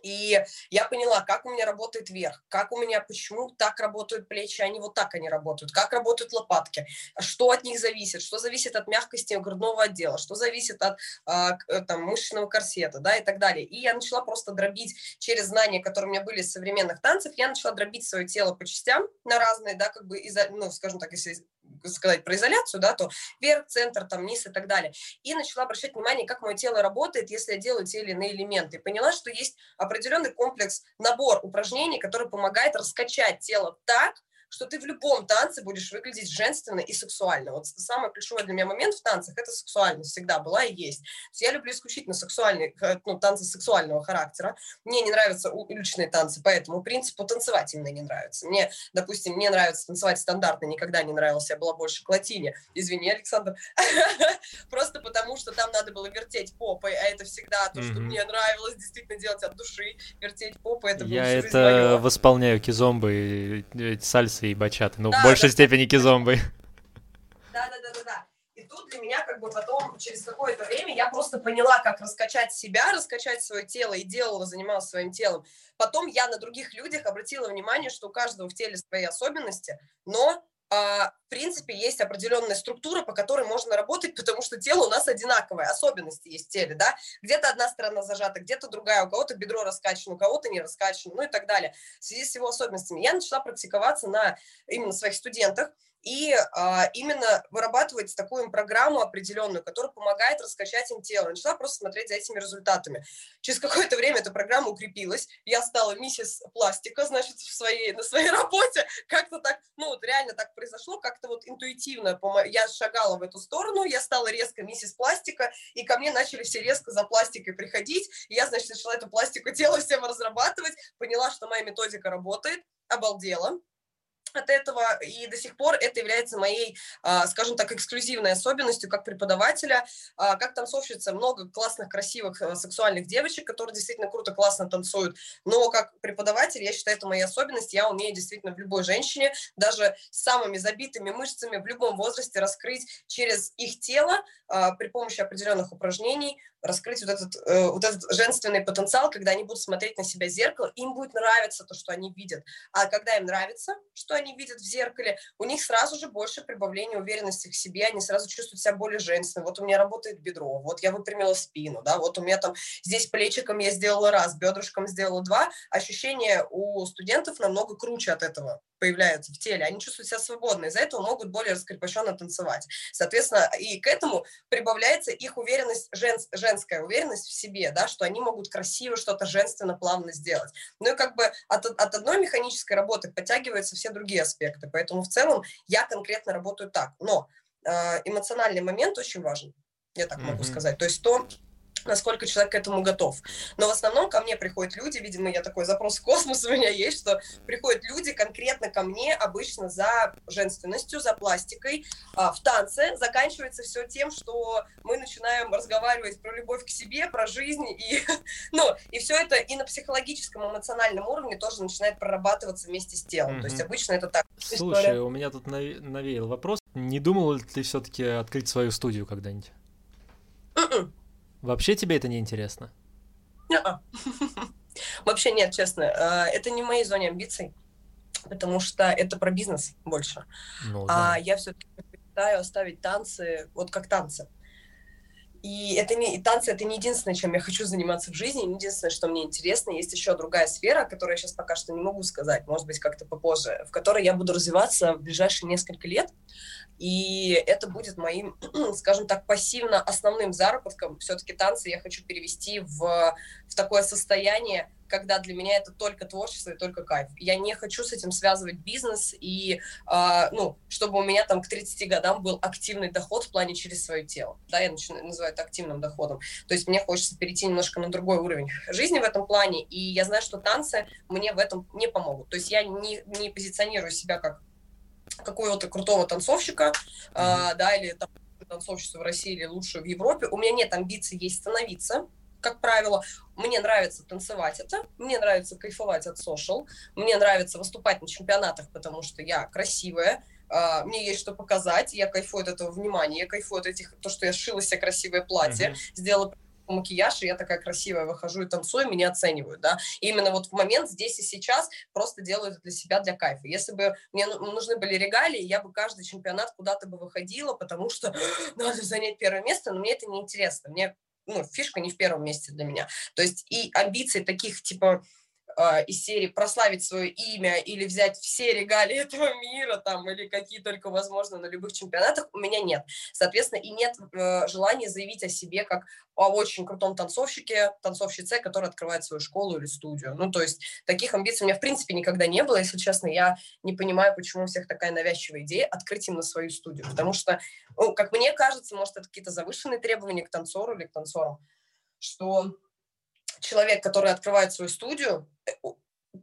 и я поняла, как у меня работает верх, как у меня, почему так работают плечи, не вот так они работают, как работают лопатки, что от них зависит, что зависит от мягкости грудного отдела, что зависит от а, э, там, мышечного корсета, да, и так далее. И я начала просто дробить через знания, которые у меня были из современных танцев, я начала дробить свое тело по частям на разные, да, как бы, ну, скажем так, если сказать про изоляцию, да, то вверх, центр, там, низ и так далее. И начала обращать внимание, как мое тело работает, если я делаю те или иные элементы. Поняла, что есть определенный комплекс, набор упражнений, который помогает раскачать тело так, что ты в любом танце будешь выглядеть женственно и сексуально. Вот самый ключевой для меня момент в танцах – это сексуальность всегда была и есть. Есть я люблю исключительно сексуальные, ну, танцы сексуального характера. Мне не нравятся уличные танцы, поэтому принципу танцевать именно не нравится. Мне, допустим, мне нравится танцевать стандартно, никогда не нравился, я была больше к латине. Извини, Александр. Просто потому, что там надо было вертеть попой, а это всегда то, что мне нравилось действительно делать от души, вертеть попой, это Я это восполняю кизомбы, сальсы и бачаты. Ну, да, в большей да, степени кизомбы. Да, да, да, да, да. И тут для меня как бы потом, через какое-то время, я просто поняла, как раскачать себя, раскачать свое тело, и делала, занималась своим телом. Потом я на других людях обратила внимание, что у каждого в теле свои особенности, но в принципе, есть определенная структура, по которой можно работать, потому что тело у нас одинаковое, особенности есть в теле, да, где-то одна сторона зажата, где-то другая, у кого-то бедро раскачано, у кого-то не раскачано, ну и так далее. В связи с его особенностями я начала практиковаться на именно своих студентах, и а, именно вырабатывать такую программу определенную, которая помогает раскачать им тело. Начала просто смотреть за этими результатами. Через какое-то время эта программа укрепилась. Я стала миссис пластика, значит, в своей, на своей работе. Как-то так, ну вот реально так произошло, как-то вот интуитивно. Я шагала в эту сторону, я стала резко миссис пластика, и ко мне начали все резко за пластикой приходить. И я, значит, начала эту пластику тела всем разрабатывать, поняла, что моя методика работает, обалдела от этого, и до сих пор это является моей, а, скажем так, эксклюзивной особенностью как преподавателя, а, как танцовщица, много классных, красивых, э, сексуальных девочек, которые действительно круто, классно танцуют, но как преподаватель, я считаю, это моя особенность, я умею действительно в любой женщине, даже с самыми забитыми мышцами в любом возрасте раскрыть через их тело а, при помощи определенных упражнений раскрыть вот этот, э, вот этот женственный потенциал, когда они будут смотреть на себя в зеркало, им будет нравиться то, что они видят. А когда им нравится, что они видят в зеркале, у них сразу же больше прибавления уверенности в себе, они сразу чувствуют себя более женственными. Вот у меня работает бедро, вот я выпрямила спину, да, вот у меня там здесь плечиком я сделала раз, бедрышком сделала два. Ощущение у студентов намного круче от этого появляются в теле, они чувствуют себя свободно, из-за этого могут более раскрепощенно танцевать. Соответственно, и к этому прибавляется их уверенность, жен, женская уверенность в себе, да, что они могут красиво что-то женственно, плавно сделать. Ну и как бы от, от одной механической работы подтягиваются все другие аспекты, поэтому в целом я конкретно работаю так. Но э, эмоциональный момент очень важен, я так mm-hmm. могу сказать. То есть то, насколько человек к этому готов. Но в основном ко мне приходят люди, видимо, я такой запрос в космос у меня есть, что приходят люди конкретно ко мне обычно за женственностью, за пластикой. А, в танце заканчивается все тем, что мы начинаем разговаривать про любовь к себе, про жизнь, и, ну, и все это и на психологическом, эмоциональном уровне тоже начинает прорабатываться вместе с телом. Mm-hmm. То есть обычно это так. Слушай, история. у меня тут навеял вопрос. Не думал ли ты все-таки открыть свою студию когда-нибудь? Mm-mm. Вообще тебе это не интересно? Вообще нет, честно. А, это не в моей зоне амбиций, потому что это про бизнес больше. Ну, а да. А я все-таки предпочитаю оставить танцы вот как танцы. И это не и танцы это не единственное, чем я хочу заниматься в жизни, не единственное, что мне интересно. Есть еще другая сфера, которую я сейчас пока что не могу сказать, может быть, как-то попозже, в которой я буду развиваться в ближайшие несколько лет. И это будет моим, скажем так, пассивно основным заработком. Все-таки танцы я хочу перевести в, в такое состояние, когда для меня это только творчество и только кайф. Я не хочу с этим связывать бизнес и, э, ну, чтобы у меня там к 30 годам был активный доход в плане через свое тело. Да, я начинаю, называю это активным доходом. То есть мне хочется перейти немножко на другой уровень жизни в этом плане, и я знаю, что танцы мне в этом не помогут. То есть я не, не позиционирую себя как какого-то крутого танцовщика, а, да, или там танцовщицу в России или лучшую в Европе. У меня нет амбиций ей становиться, как правило. Мне нравится танцевать это, мне нравится кайфовать от сошел, мне нравится выступать на чемпионатах, потому что я красивая, Uh, мне есть что показать, я кайфую от этого внимания, я кайфую от этих, то, что я шила себе красивое платье, mm-hmm. сделала макияж, и я такая красивая выхожу и танцую, меня оценивают, да. И именно вот в момент здесь и сейчас просто делаю это для себя, для кайфа. Если бы мне ну, нужны были регалии, я бы каждый чемпионат куда-то бы выходила, потому что надо занять первое место, но мне это не интересно. Мне ну, фишка не в первом месте для меня. То есть и амбиции таких, типа, из серии прославить свое имя или взять все регалии этого мира там или какие только возможно на любых чемпионатах у меня нет. Соответственно, и нет э, желания заявить о себе как о очень крутом танцовщике, танцовщице, который открывает свою школу или студию. Ну, то есть таких амбиций у меня в принципе никогда не было. Если честно, я не понимаю, почему у всех такая навязчивая идея открыть именно свою студию. Потому что, ну, как мне кажется, может, это какие-то завышенные требования к танцору или к танцорам, что человек, который открывает свою студию, э,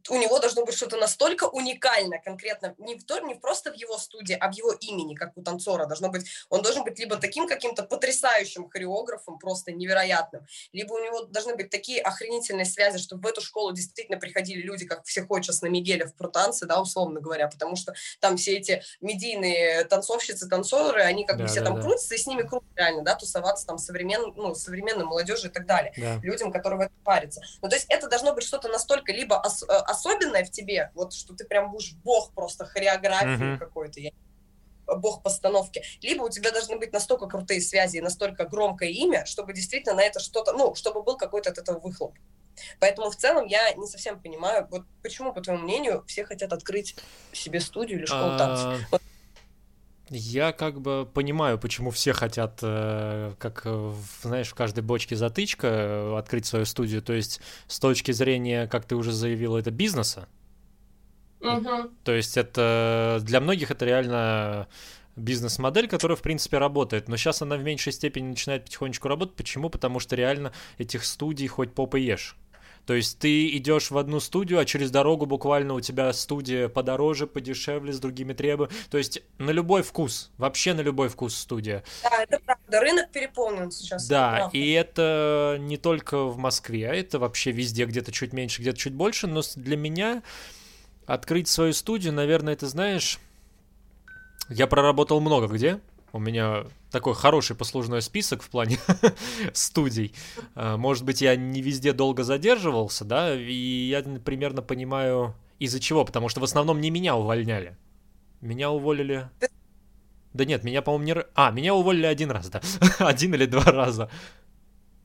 у него должно быть что-то настолько уникальное, конкретно, не, в, не просто в его студии, а в его имени, как у танцора. Должно быть, он должен быть либо таким каким-то потрясающим хореографом, просто невероятным, либо у него должны быть такие охренительные связи, чтобы в эту школу действительно приходили люди, как все сейчас на Мигелев про танцы, да, условно говоря, потому что там все эти медийные танцовщицы, танцоры, они как да, бы все да, там да. крутятся, и с ними круто реально, да, тусоваться там современ, ну, современной молодежи и так далее, да. людям, которые в этом парятся. Ну, то есть это должно быть что-то настолько либо ос- э, особенное в тебе, вот что ты прям будешь бог просто хореографии mm-hmm. какой-то, я бог постановки, либо у тебя должны быть настолько крутые связи и настолько громкое имя, чтобы действительно на это что-то, ну, чтобы был какой-то от этого выхлоп. Поэтому в целом я не совсем понимаю, вот почему, по твоему мнению, все хотят открыть себе студию или школу танцев. Я как бы понимаю, почему все хотят, э, как, знаешь, в каждой бочке затычка э, открыть свою студию. То есть с точки зрения, как ты уже заявила, это бизнеса. Угу. То есть это для многих это реально бизнес-модель, которая, в принципе, работает. Но сейчас она в меньшей степени начинает потихонечку работать. Почему? Потому что реально этих студий хоть попы ешь. То есть ты идешь в одну студию, а через дорогу буквально у тебя студия подороже, подешевле, с другими требованиями. То есть на любой вкус, вообще на любой вкус студия. Да, это правда. Рынок переполнен сейчас. Да, это и это не только в Москве, а это вообще везде, где-то чуть меньше, где-то чуть больше. Но для меня открыть свою студию, наверное, ты знаешь, я проработал много где. У меня такой хороший послужной список в плане студий. А, может быть, я не везде долго задерживался, да, и я примерно понимаю, из-за чего, потому что в основном не меня увольняли. Меня уволили... Да нет, меня, по-моему, не... А, меня уволили один раз, да. один или два раза.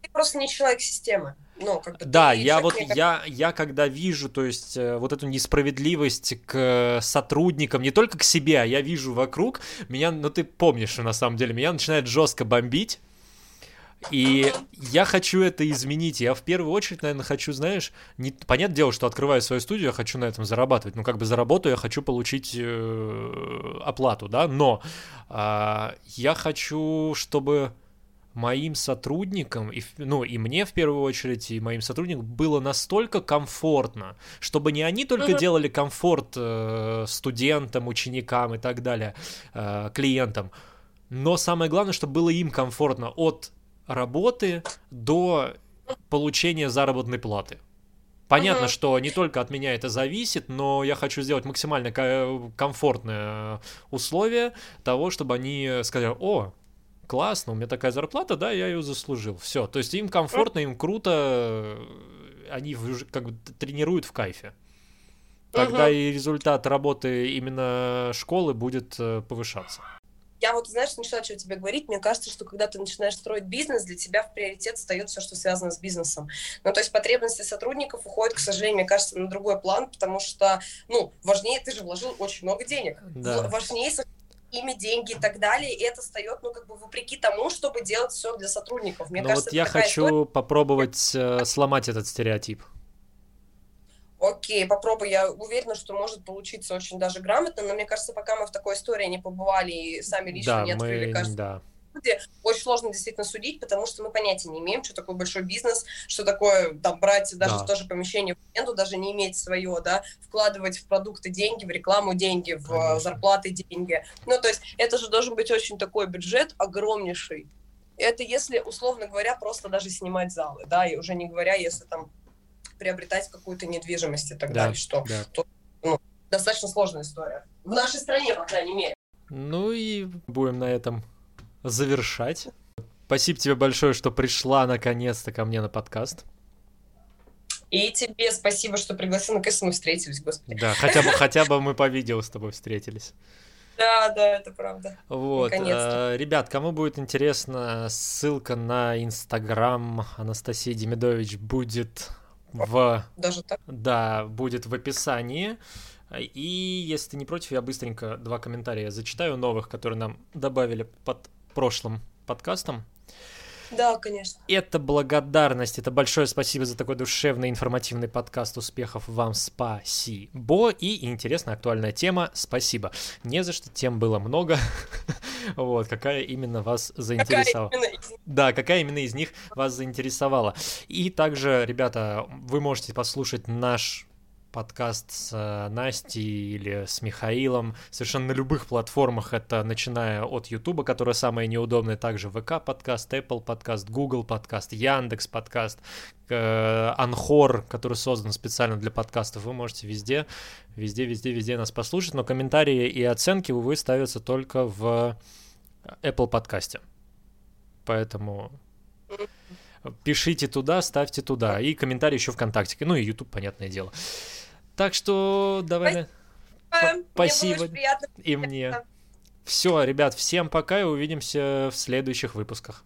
Ты просто не человек системы. Ну, как бы да, я вот я я когда вижу, то есть э, вот эту несправедливость к сотрудникам, не только к себе, а я вижу вокруг, меня, ну ты помнишь, на самом деле, меня начинает жестко бомбить. И я хочу это изменить. Я в первую очередь, наверное, хочу, знаешь, не... понятное дело, что открываю свою студию, я хочу на этом зарабатывать. Ну, как бы заработаю, я хочу получить э, оплату, да, но э, я хочу, чтобы моим сотрудникам, и, ну, и мне в первую очередь, и моим сотрудникам было настолько комфортно, чтобы не они только uh-huh. делали комфорт э, студентам, ученикам и так далее, э, клиентам, но самое главное, чтобы было им комфортно от работы до получения заработной платы. Понятно, uh-huh. что не только от меня это зависит, но я хочу сделать максимально комфортное условие того, чтобы они сказали, о, классно, у меня такая зарплата, да, я ее заслужил. Все, то есть им комфортно, им круто, они как бы тренируют в кайфе. Тогда угу. и результат работы именно школы будет э, повышаться. я вот, знаешь, начала что тебе говорить, мне кажется, что когда ты начинаешь строить бизнес, для тебя в приоритет встает все, что связано с бизнесом. Ну, то есть потребности сотрудников уходят, к сожалению, мне кажется, на другой план, потому что, ну, важнее, ты же вложил очень много денег, да. важнее ими деньги и так далее, и это встает, ну, как бы вопреки тому, чтобы делать все для сотрудников. Мне Но кажется, вот я хочу история... попробовать э, сломать этот стереотип. Окей, попробуй. Я уверена, что может получиться очень даже грамотно, но мне кажется, пока мы в такой истории не побывали и сами лично да, не открыли, мы... кажется, да. Очень сложно действительно судить, потому что мы понятия не имеем, что такое большой бизнес, что такое там брать даже да. тоже помещение в аренду, даже не иметь свое, да, вкладывать в продукты деньги, в рекламу деньги, в Конечно. зарплаты деньги. Ну, то есть это же должен быть очень такой бюджет огромнейший. Это если, условно говоря, просто даже снимать залы, да, и уже не говоря, если там приобретать какую-то недвижимость и так да, далее, что да. то, ну, достаточно сложная история. В нашей стране, по крайней мере. Ну и будем на этом завершать. Спасибо тебе большое, что пришла наконец-то ко мне на подкаст. И тебе спасибо, что пригласил. Наконец-то мы встретились, господи. Да, хотя бы, хотя бы мы по видео с тобой встретились. Да, да, это правда. Вот, э, ребят, кому будет интересно, ссылка на Инстаграм Анастасии Демидович будет в... Даже так? Да, будет в описании. И если ты не против, я быстренько два комментария зачитаю новых, которые нам добавили под прошлым подкастом. Да, конечно. Это благодарность, это большое спасибо за такой душевный информативный подкаст. Успехов вам, спасибо. И интересная актуальная тема, спасибо. Не за что, тем было много. вот, какая именно вас заинтересовала. Какая именно... Да, какая именно из них вас заинтересовала. И также, ребята, вы можете послушать наш подкаст с э, Настей или с Михаилом совершенно на любых платформах, это начиная от Ютуба, которая самая неудобная, также ВК подкаст, Apple подкаст, Google подкаст, Яндекс подкаст, Анхор, который создан специально для подкастов, вы можете везде, везде, везде, везде нас послушать, но комментарии и оценки, увы, ставятся только в Apple подкасте. Поэтому пишите туда, ставьте туда. И комментарии еще ВКонтакте. Ну и YouTube, понятное дело. Так что давай. Спасибо. Мне и мне. Все, ребят, всем пока и увидимся в следующих выпусках.